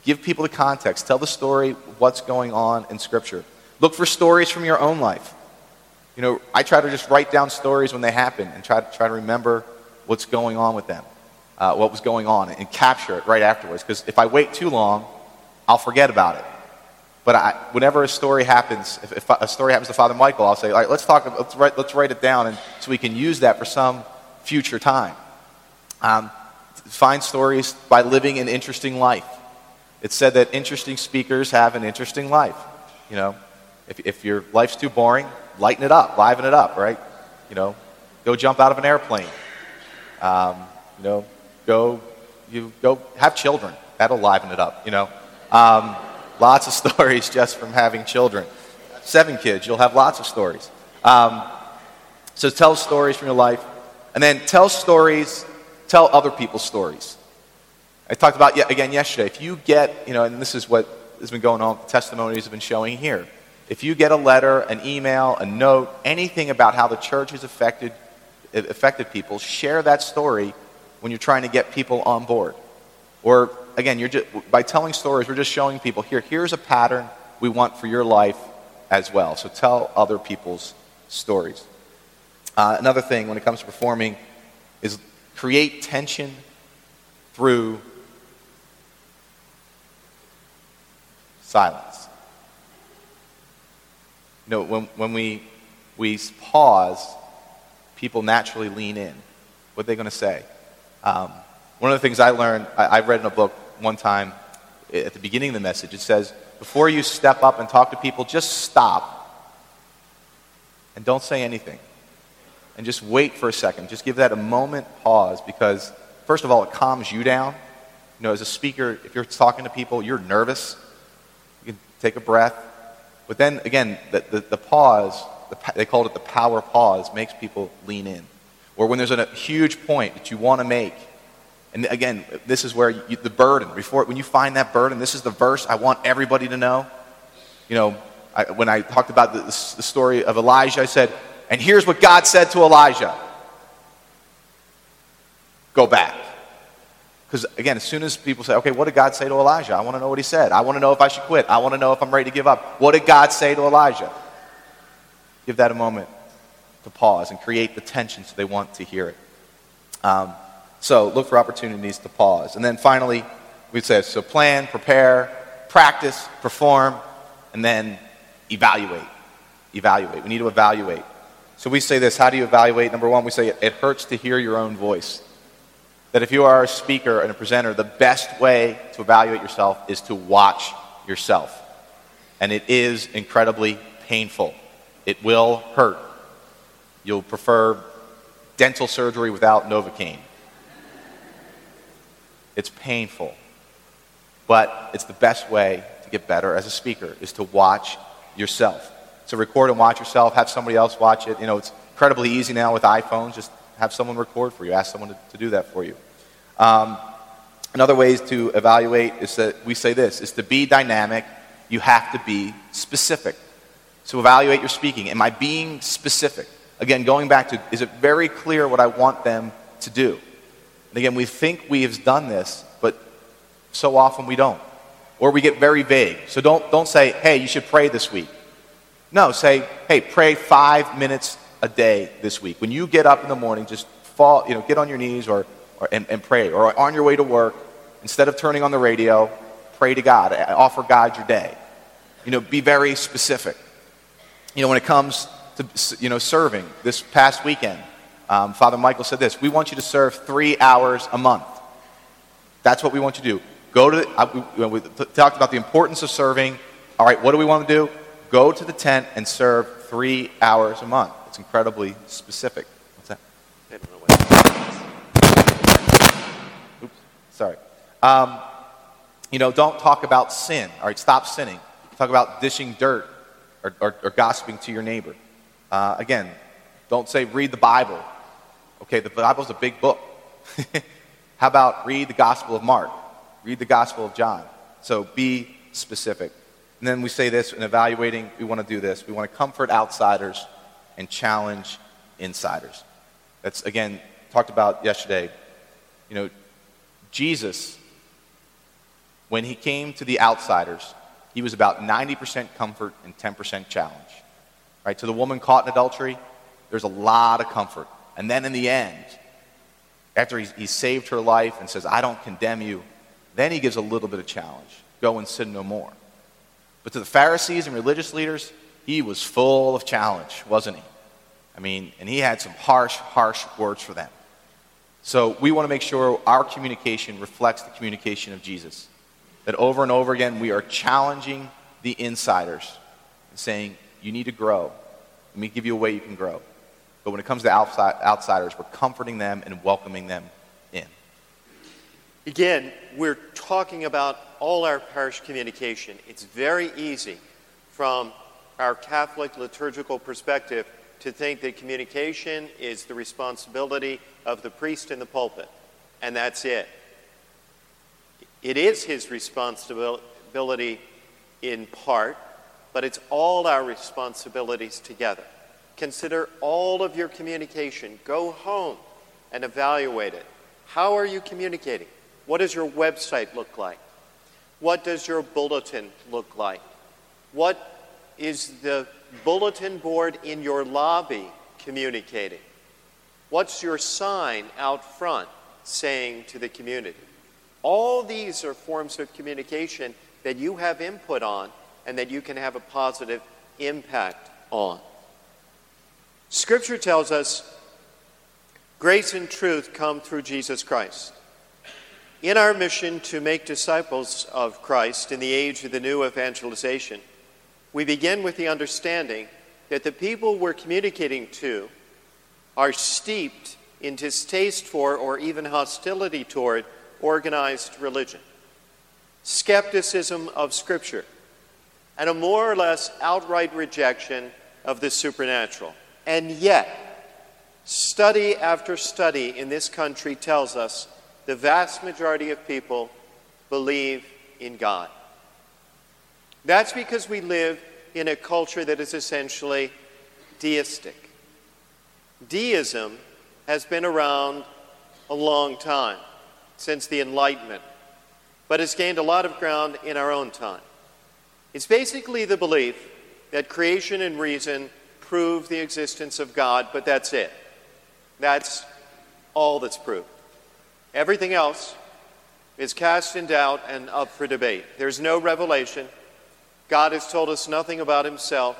give people the context. Tell the story, what's going on in Scripture. Look for stories from your own life. You know, I try to just write down stories when they happen and try to, try to remember what's going on with them, uh, what was going on, and capture it right afterwards. Because if I wait too long, I'll forget about it. But I, whenever a story happens, if, if, a story happens to Father Michael, I'll say, all right, let's talk, let's write, let's write it down and, so we can use that for some future time. Um, find stories by living an interesting life. It's said that interesting speakers have an interesting life. You know, if, if your life's too boring, lighten it up, liven it up, right? You know, go jump out of an airplane. Um, you know, go, you go have children. That'll liven it up, you know. Um, Lots of stories just from having children. Seven kids, you'll have lots of stories. Um, so tell stories from your life. And then tell stories, tell other people's stories. I talked about, again, yesterday. If you get, you know, and this is what has been going on, the testimonies have been showing here. If you get a letter, an email, a note, anything about how the church has affected, affected people, share that story when you're trying to get people on board. Or again, you're just, by telling stories, we're just showing people here, here's a pattern we want for your life as well. So tell other people's stories. Uh, another thing when it comes to performing is create tension through silence. You know, when, when we, we pause, people naturally lean in. What are they going to say? Um, one of the things I learned, I, I read in a book one time at the beginning of the message, it says, before you step up and talk to people, just stop and don't say anything. And just wait for a second. Just give that a moment pause because, first of all, it calms you down. You know, as a speaker, if you're talking to people, you're nervous. You can take a breath. But then again, the, the, the pause, the, they called it the power pause, makes people lean in. Or when there's a huge point that you want to make, and again, this is where you, the burden, before, when you find that burden, this is the verse I want everybody to know. You know, I, when I talked about the, the story of Elijah, I said, and here's what God said to Elijah go back. Because again, as soon as people say, okay, what did God say to Elijah? I want to know what he said. I want to know if I should quit. I want to know if I'm ready to give up. What did God say to Elijah? Give that a moment to pause and create the tension so they want to hear it. Um, so look for opportunities to pause. And then finally, we say so plan, prepare, practice, perform, and then evaluate. Evaluate. We need to evaluate. So we say this how do you evaluate? Number one, we say it hurts to hear your own voice. That if you are a speaker and a presenter, the best way to evaluate yourself is to watch yourself. And it is incredibly painful. It will hurt. You'll prefer dental surgery without Novocaine. It's painful. But it's the best way to get better as a speaker is to watch yourself. So record and watch yourself, have somebody else watch it. You know, it's incredibly easy now with iPhones. Just have someone record for you. Ask someone to, to do that for you. Um, another ways to evaluate is that we say this, is to be dynamic, you have to be specific. So evaluate your speaking. Am I being specific? Again, going back to, is it very clear what I want them to do? And again, we think we have done this, but so often we don't. Or we get very vague. So don't, don't say, hey, you should pray this week. No, say, hey, pray five minutes a day this week. When you get up in the morning, just fall, you know, get on your knees or, or and, and pray. Or on your way to work, instead of turning on the radio, pray to God. Offer God your day. You know, be very specific. You know, when it comes to, you know, serving this past weekend, um, Father Michael said this We want you to serve three hours a month. That's what we want you to do. Go to, uh, we, we talked about the importance of serving. All right, what do we want to do? Go to the tent and serve three hours a month. It's incredibly specific. What's that? Oops, sorry. Um, you know, don't talk about sin. All right, stop sinning. Talk about dishing dirt or, or, or gossiping to your neighbor. Uh, again, don't say read the Bible Okay, the Bible's a big book. How about read the Gospel of Mark? Read the Gospel of John. So be specific. And then we say this in evaluating, we want to do this. We want to comfort outsiders and challenge insiders. That's, again, talked about yesterday. You know, Jesus, when he came to the outsiders, he was about 90% comfort and 10% challenge. Right? To the woman caught in adultery, there's a lot of comfort. And then in the end, after he, saved her life and says, I don't condemn you, then he gives a little bit of challenge go and sin no more. But to the Pharisees and religious leaders, he was full of challenge, wasn't he? I mean, and he had some harsh, harsh words for them. So we want to make sure our communication reflects the communication of Jesus. That over and over again, we are challenging the insiders and saying, You need to grow. Let me give you a way you can grow. But when it comes to outside, outsiders, we're comforting them and welcoming them in. Again, we're talking about all our parish communication. It's very easy from our Catholic liturgical perspective to think that communication is the responsibility of the priest in the pulpit, and that's it. It is his responsibility in part, but it's all our responsibilities together. Consider all of your communication. Go home and evaluate it. How are you communicating? What does your website look like? What does your bulletin look like? What is the bulletin board in your lobby communicating? What's your sign out front saying to the community? All these are forms of communication that you have input on and that you can have a positive impact on. Scripture tells us grace and truth come through Jesus Christ. In our mission to make disciples of Christ in the age of the new evangelization, we begin with the understanding that the people we're communicating to are steeped in distaste for or even hostility toward organized religion, skepticism of Scripture, and a more or less outright rejection of the supernatural. And yet, study after study in this country tells us the vast majority of people believe in God. That's because we live in a culture that is essentially deistic. Deism has been around a long time, since the Enlightenment, but has gained a lot of ground in our own time. It's basically the belief that creation and reason prove the existence of God, but that's it. That's all that's proved. Everything else is cast in doubt and up for debate. There's no revelation. God has told us nothing about himself.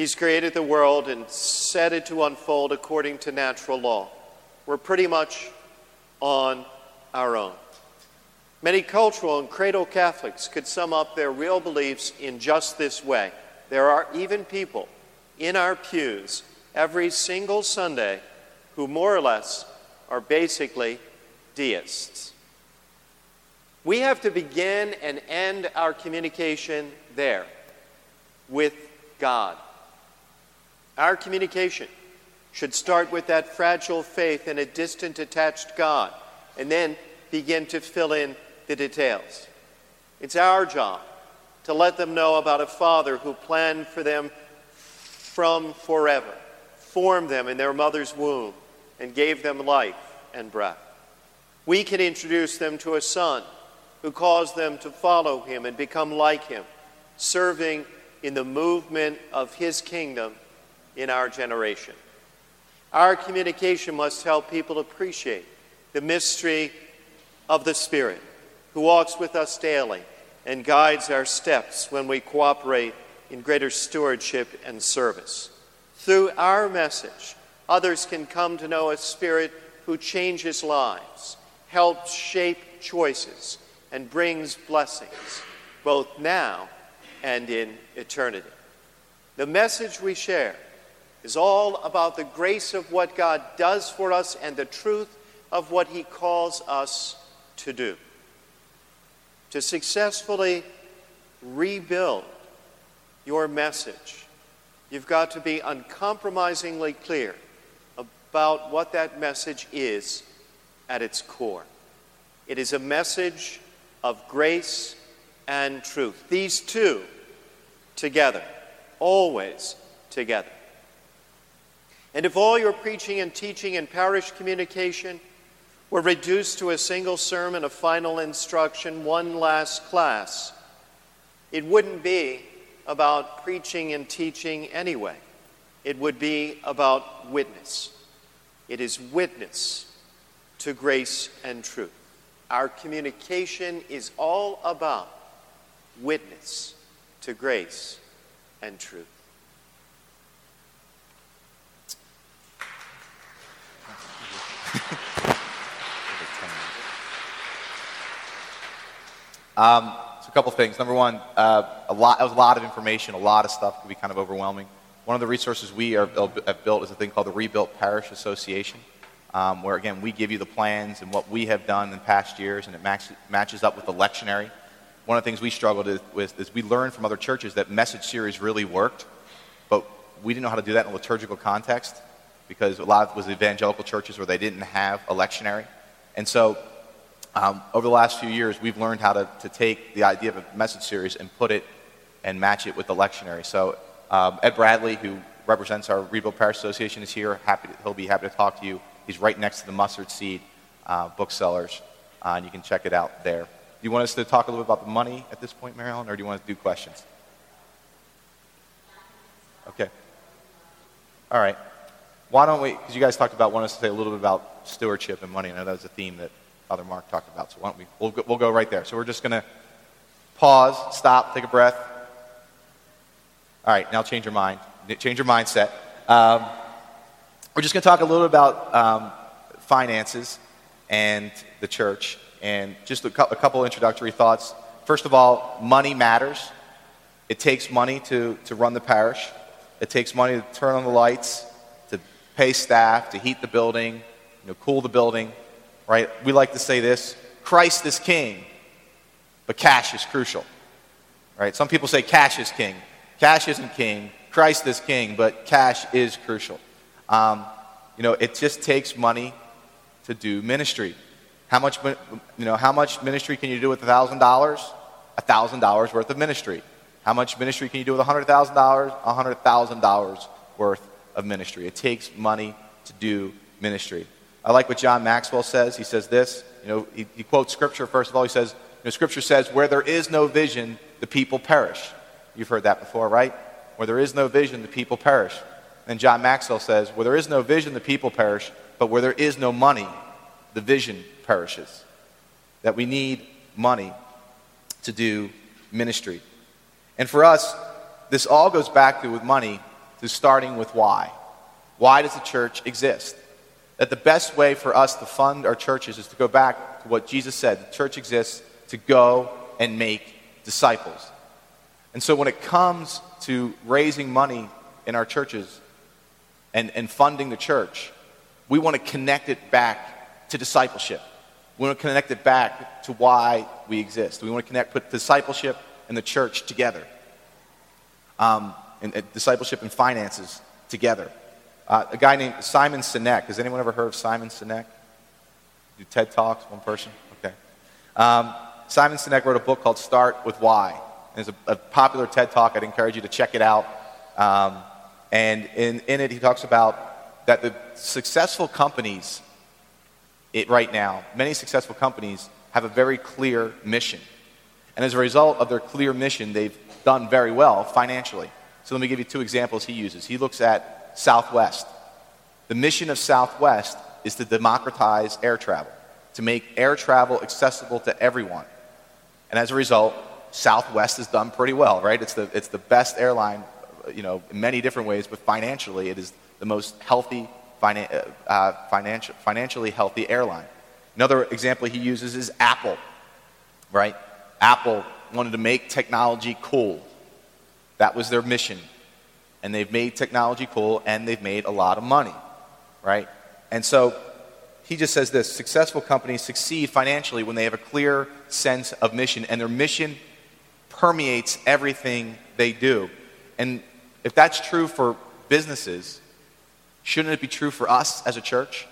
He's created the world and set it to unfold according to natural law. We're pretty much on our own. Many cultural and cradle Catholics could sum up their real beliefs in just this way. There are even people in our pews every single Sunday who more or less are basically deists. We have to begin and end our communication there with God. Our communication should start with that fragile faith in a distant, attached God and then begin to fill in the details. It's our job to let them know about a Father who planned for them from forever, formed them in their mother's womb, and gave them life and breath. We can introduce them to a son who caused them to follow him and become like him, serving in the movement of his kingdom in our generation. Our communication must help people appreciate the mystery of the Spirit who walks with us daily and guides our steps when we cooperate in greater stewardship and service. Through our message, others can come to know a Spirit who changes lives helps shape choices and brings blessings, both now and in eternity. The message we share is all about the grace of what God does for us and the truth of what He calls us to do. To successfully rebuild your message, you've got to be uncompromisingly clear about what that message is at its core. It is a message of grace and truth. These two together, always together. And if all your preaching and teaching and parish communication were reduced to a single sermon, a final instruction, one last class, it wouldn't be about preaching and teaching anyway. It would be about witness. It is witness to grace and truth. Our communication is all about witness to grace and truth. Um, so a couple things. Number one, uh, a lot, that was a lot of information, a lot of stuff could be kind of overwhelming. One of the resources we are, have built is a thing called the Rebuilt Parish Association um, where again we give you the plans and what we have done in past years, and it match, matches up with the lectionary. One of the things we struggled with is we learned from other churches that message series really worked, but we didn't know how to do that in a liturgical context because a lot of it was evangelical churches where they didn't have a lectionary. And so um, over the last few years, we've learned how to, to take the idea of a message series and put it and match it with the lectionary. So um, Ed Bradley, who represents our Rebuilt Parish Association, is here. Happy to, he'll be happy to talk to you. He's right next to the Mustard Seed uh, booksellers, uh, and you can check it out there. Do you want us to talk a little bit about the money at this point, Marilyn, or do you want to do questions? Okay. All right. Why don't we, because you guys talked about, want us to say a little bit about stewardship and money. I know that was a theme that Father Mark talked about. So why don't we, we'll go, we'll go right there. So we're just going to pause, stop, take a breath. All right, now change your mind, change your mindset. Um, we're just going to talk a little bit about um, finances and the church, and just a, cu- a couple introductory thoughts. First of all, money matters. It takes money to, to run the parish. It takes money to turn on the lights, pay staff, to heat the building, you know, cool the building, right? We like to say this Christ is king, but cash is crucial, right? Some people say cash is king. Cash isn't king. Christ is king, but cash is crucial. Um, you know, it just takes money to do ministry. How much, you know, how much ministry can you do with $1,000? $1,000 worth of ministry. How much ministry can you do with $100,000? $100,000 worth of ministry. It takes money to do ministry. I like what John Maxwell says. He says this, you know, he, he quotes scripture first of all. He says, you know, scripture says, where there is no vision, the people perish. You've heard that before, right? Where there is no vision, the people perish. And John Maxwell says, where there is no vision, the people perish, but where there is no money, the vision perishes. That we need money to do ministry. And for us, this all goes back to, with money, to starting with why. Why does the church exist? That the best way for us to fund our churches is to go back to what Jesus said the church exists to go and make disciples. And so when it comes to raising money in our churches and, and funding the church, we want to connect it back to discipleship. We want to connect it back to why we exist. We want to connect, put discipleship and the church together. Um, and, and discipleship and finances together. Uh, a guy named Simon Sinek. Has anyone ever heard of Simon Sinek? Do TED Talks, one person? Okay. Um, Simon Sinek wrote a book called Start with Why. It's a, a, popular TED Talk. I'd encourage you to check it out. Um, and in, in it, he talks about that the successful companies it, right now, many successful companies have a very clear mission. And as a result of their clear mission, they've done very well financially. So let me give you two examples he uses. He looks at Southwest. The mission of Southwest is to democratize air travel, to make air travel accessible to everyone. And as a result, Southwest has done pretty well, right? It's the, it's the best airline, you know, in many different ways, but financially, it is the most healthy, finan- uh, financial, financially healthy airline. Another example he uses is Apple, right? Apple wanted to make technology cool. That was their mission. And they've made technology cool and they've made a lot of money, right? And so he just says this successful companies succeed financially when they have a clear sense of mission, and their mission permeates everything they do. And if that's true for businesses, shouldn't it be true for us as a church?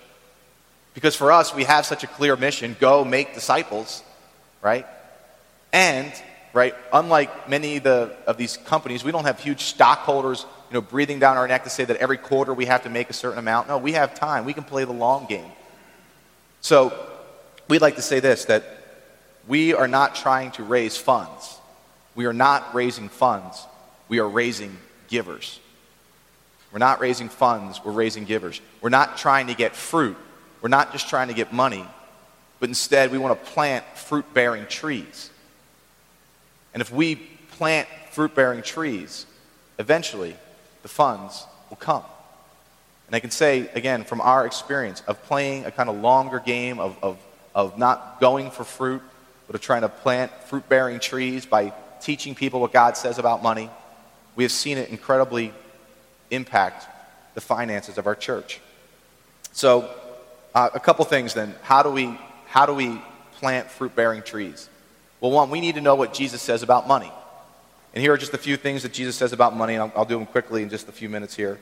Because for us, we have such a clear mission go make disciples, right? And, right, unlike many of, the, of these companies, we don't have huge stockholders you know, breathing down our neck to say that every quarter we have to make a certain amount. No, we have time. We can play the long game. So we'd like to say this that we are not trying to raise funds. We are not raising funds. We are raising givers. We're not raising funds, we're raising givers. We're not trying to get fruit. We're not just trying to get money, but instead we want to plant fruit bearing trees. And if we plant fruit bearing trees, eventually the funds will come. And I can say, again, from our experience of playing a kind of longer game of, of, of not going for fruit, but of trying to plant fruit bearing trees by teaching people what God says about money, we have seen it incredibly impact the finances of our church. So, uh, a couple things then. How do we, how do we plant fruit bearing trees? Well, one, we need to know what Jesus says about money. And here are just a few things that Jesus says about money, and I'll, I'll do them quickly in just a few minutes here.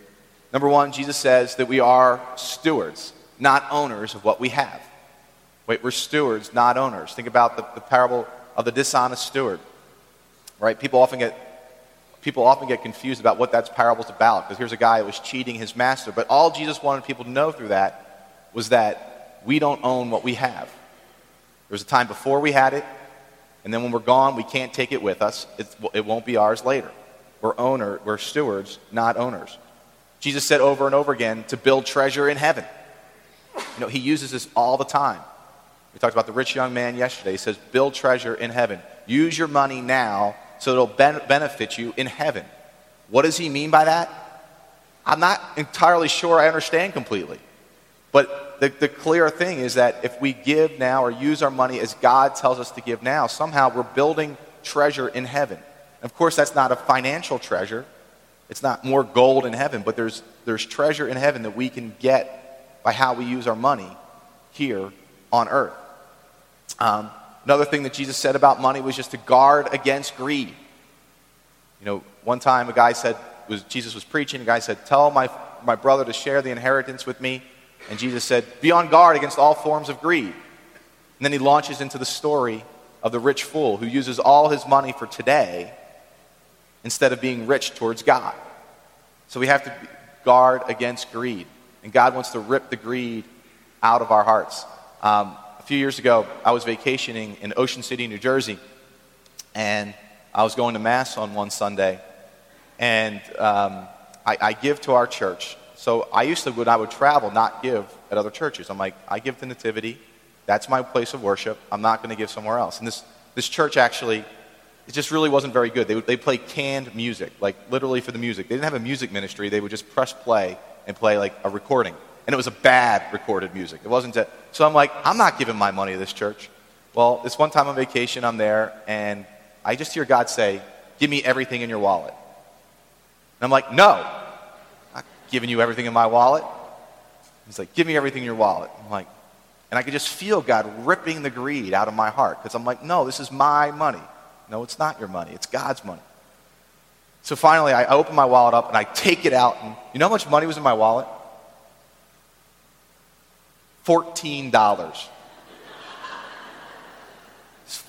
Number one, Jesus says that we are stewards, not owners of what we have. Wait, we're stewards, not owners. Think about the, the parable of the dishonest steward. Right? People often get people often get confused about what that parable's about because here's a guy who was cheating his master. But all Jesus wanted people to know through that was that we don't own what we have. There was a time before we had it, and then when we're gone, we can't take it with us. It's, it won't be ours later. We're owner, we're stewards, not owners. Jesus said over and over again to build treasure in heaven. You know, he uses this all the time. We talked about the rich young man yesterday. He says, build treasure in heaven. Use your money now so it'll ben- benefit you in heaven. What does he mean by that? I'm not entirely sure I understand completely. But the, the clear thing is that if we give now or use our money as God tells us to give now, somehow we're building treasure in heaven. Of course, that's not a financial treasure. It's not more gold in heaven, but there's, there's treasure in heaven that we can get by how we use our money here on earth. Um, Another thing that Jesus said about money was just to guard against greed. You know, one time a guy said, was, Jesus was preaching, a guy said, Tell my, my brother to share the inheritance with me. And Jesus said, Be on guard against all forms of greed. And then he launches into the story of the rich fool who uses all his money for today instead of being rich towards God. So we have to guard against greed. And God wants to rip the greed out of our hearts. Um, a few years ago, I was vacationing in Ocean City, New Jersey, and I was going to Mass on one Sunday, and um, I, I, give to our church. So I used to, when I would travel, not give at other churches. I'm like, I give to Nativity. That's my place of worship. I'm not going to give somewhere else. And this, this church actually, it just really wasn't very good. They would they play canned music, like literally for the music. They didn't have a music ministry. They would just press play and play like a recording and it was a bad recorded music. It wasn't a, so I'm like, I'm not giving my money to this church. Well, this one time on vacation, I'm there, and I just hear God say, Give me everything in your wallet. And I'm like, No, giving you everything in my wallet. He's like, Give me everything in your wallet. I'm like, and I could just feel God ripping the greed out of my heart because I'm like, No, this is my money. No, it's not your money, it's God's money. So finally, I open my wallet up and I take it out, and you know how much money was in my wallet? $14.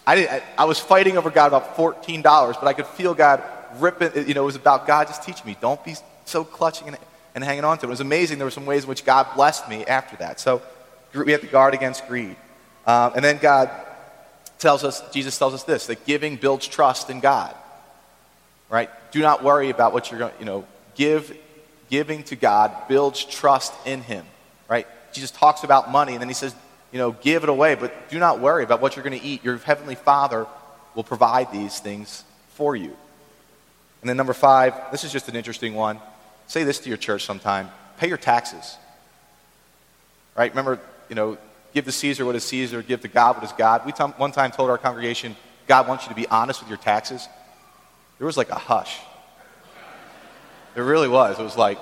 I, I, I, was fighting over God about $14, but I could feel God ripping. You know, it was about God just teaching me, don't be so clutching and hanging on to it. It was amazing. There were some ways in which God blessed me after that. So we have to guard against greed. Um, and then God tells us, Jesus tells us this, that giving builds trust in God. Right? Do not worry about what you're going to, you know, give, giving to God builds trust in Him. Right? Jesus talks about money, and then he says, you know, give it away, but do not worry about what you're going to eat. Your heavenly Father will provide these things for you. And then number five, this is just an interesting one. Say this to your church sometime. Pay your taxes. Right? Remember, you know, give to Caesar what is Caesar, give to God what is God. We t- one time told our congregation, God wants you to be honest with your taxes. There was like a hush. There really was. It was like,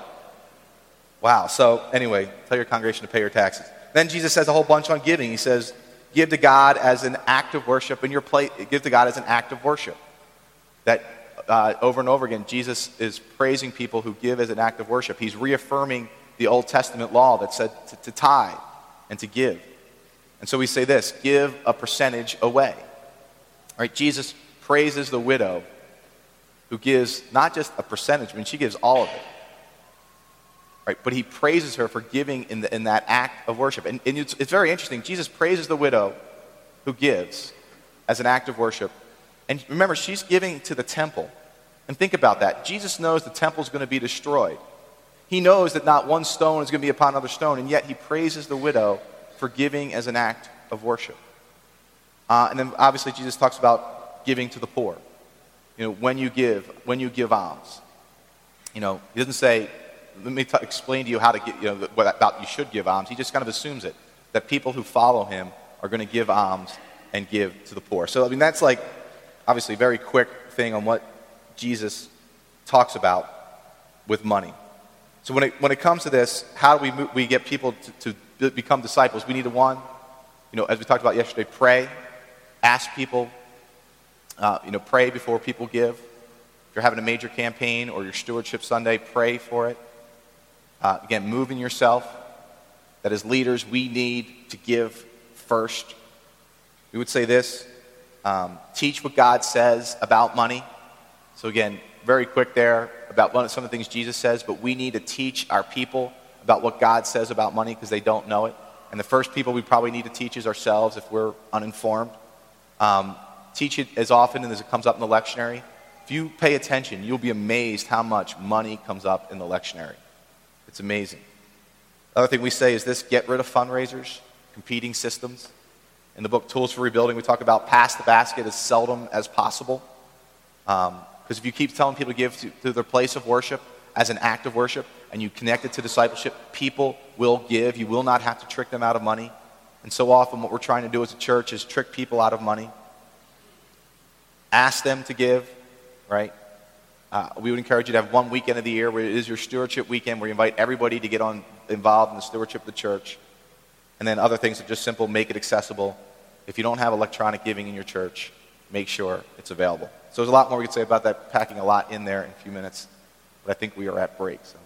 Wow. So, anyway, tell your congregation to pay your taxes. Then Jesus says a whole bunch on giving. He says, give to God as an act of worship in your place. Give to God as an act of worship. That uh, over and over again, Jesus is praising people who give as an act of worship. He's reaffirming the Old Testament law that said to, to tithe and to give. And so we say this give a percentage away. Right? Jesus praises the widow who gives not just a percentage, I mean, she gives all of it. Right? But he praises her for giving in, the, in that act of worship. And, and it's, it's very interesting. Jesus praises the widow who gives as an act of worship. And remember, she's giving to the temple. And think about that. Jesus knows the temple is going to be destroyed. He knows that not one stone is going to be upon another stone, and yet he praises the widow for giving as an act of worship. Uh, and then obviously Jesus talks about giving to the poor. You know, when you give, when you give alms. You know, he doesn't say let me t- explain to you how to get, you know, what about you should give alms. He just kind of assumes it, that people who follow him are going to give alms and give to the poor. So, I mean, that's like, obviously, very quick thing on what Jesus talks about with money. So when it, when it comes to this, how do we, move, we get people to, to become disciples? We need to, one, you know, as we talked about yesterday, pray, ask people, uh, you know, pray before people give. If you're having a major campaign or your stewardship Sunday, pray for it. Uh, again, moving yourself. That as leaders, we need to give first. We would say this um, teach what God says about money. So, again, very quick there about one, some of the things Jesus says, but we need to teach our people about what God says about money because they don't know it. And the first people we probably need to teach is ourselves if we're uninformed. Um, teach it as often as it comes up in the lectionary. If you pay attention, you'll be amazed how much money comes up in the lectionary. It's amazing. Other thing we say is this get rid of fundraisers, competing systems. In the book Tools for Rebuilding, we talk about pass the basket as seldom as possible. Because um, if you keep telling people to give to, to their place of worship as an act of worship and you connect it to discipleship, people will give. You will not have to trick them out of money. And so often, what we're trying to do as a church is trick people out of money. Ask them to give, right? Uh, we would encourage you to have one weekend of the year where it is your stewardship weekend where you invite everybody to get on involved in the stewardship of the church. And then other things are just simple, make it accessible. If you don't have electronic giving in your church, make sure it's available. So there's a lot more we could say about that, packing a lot in there in a few minutes. But I think we are at break. So.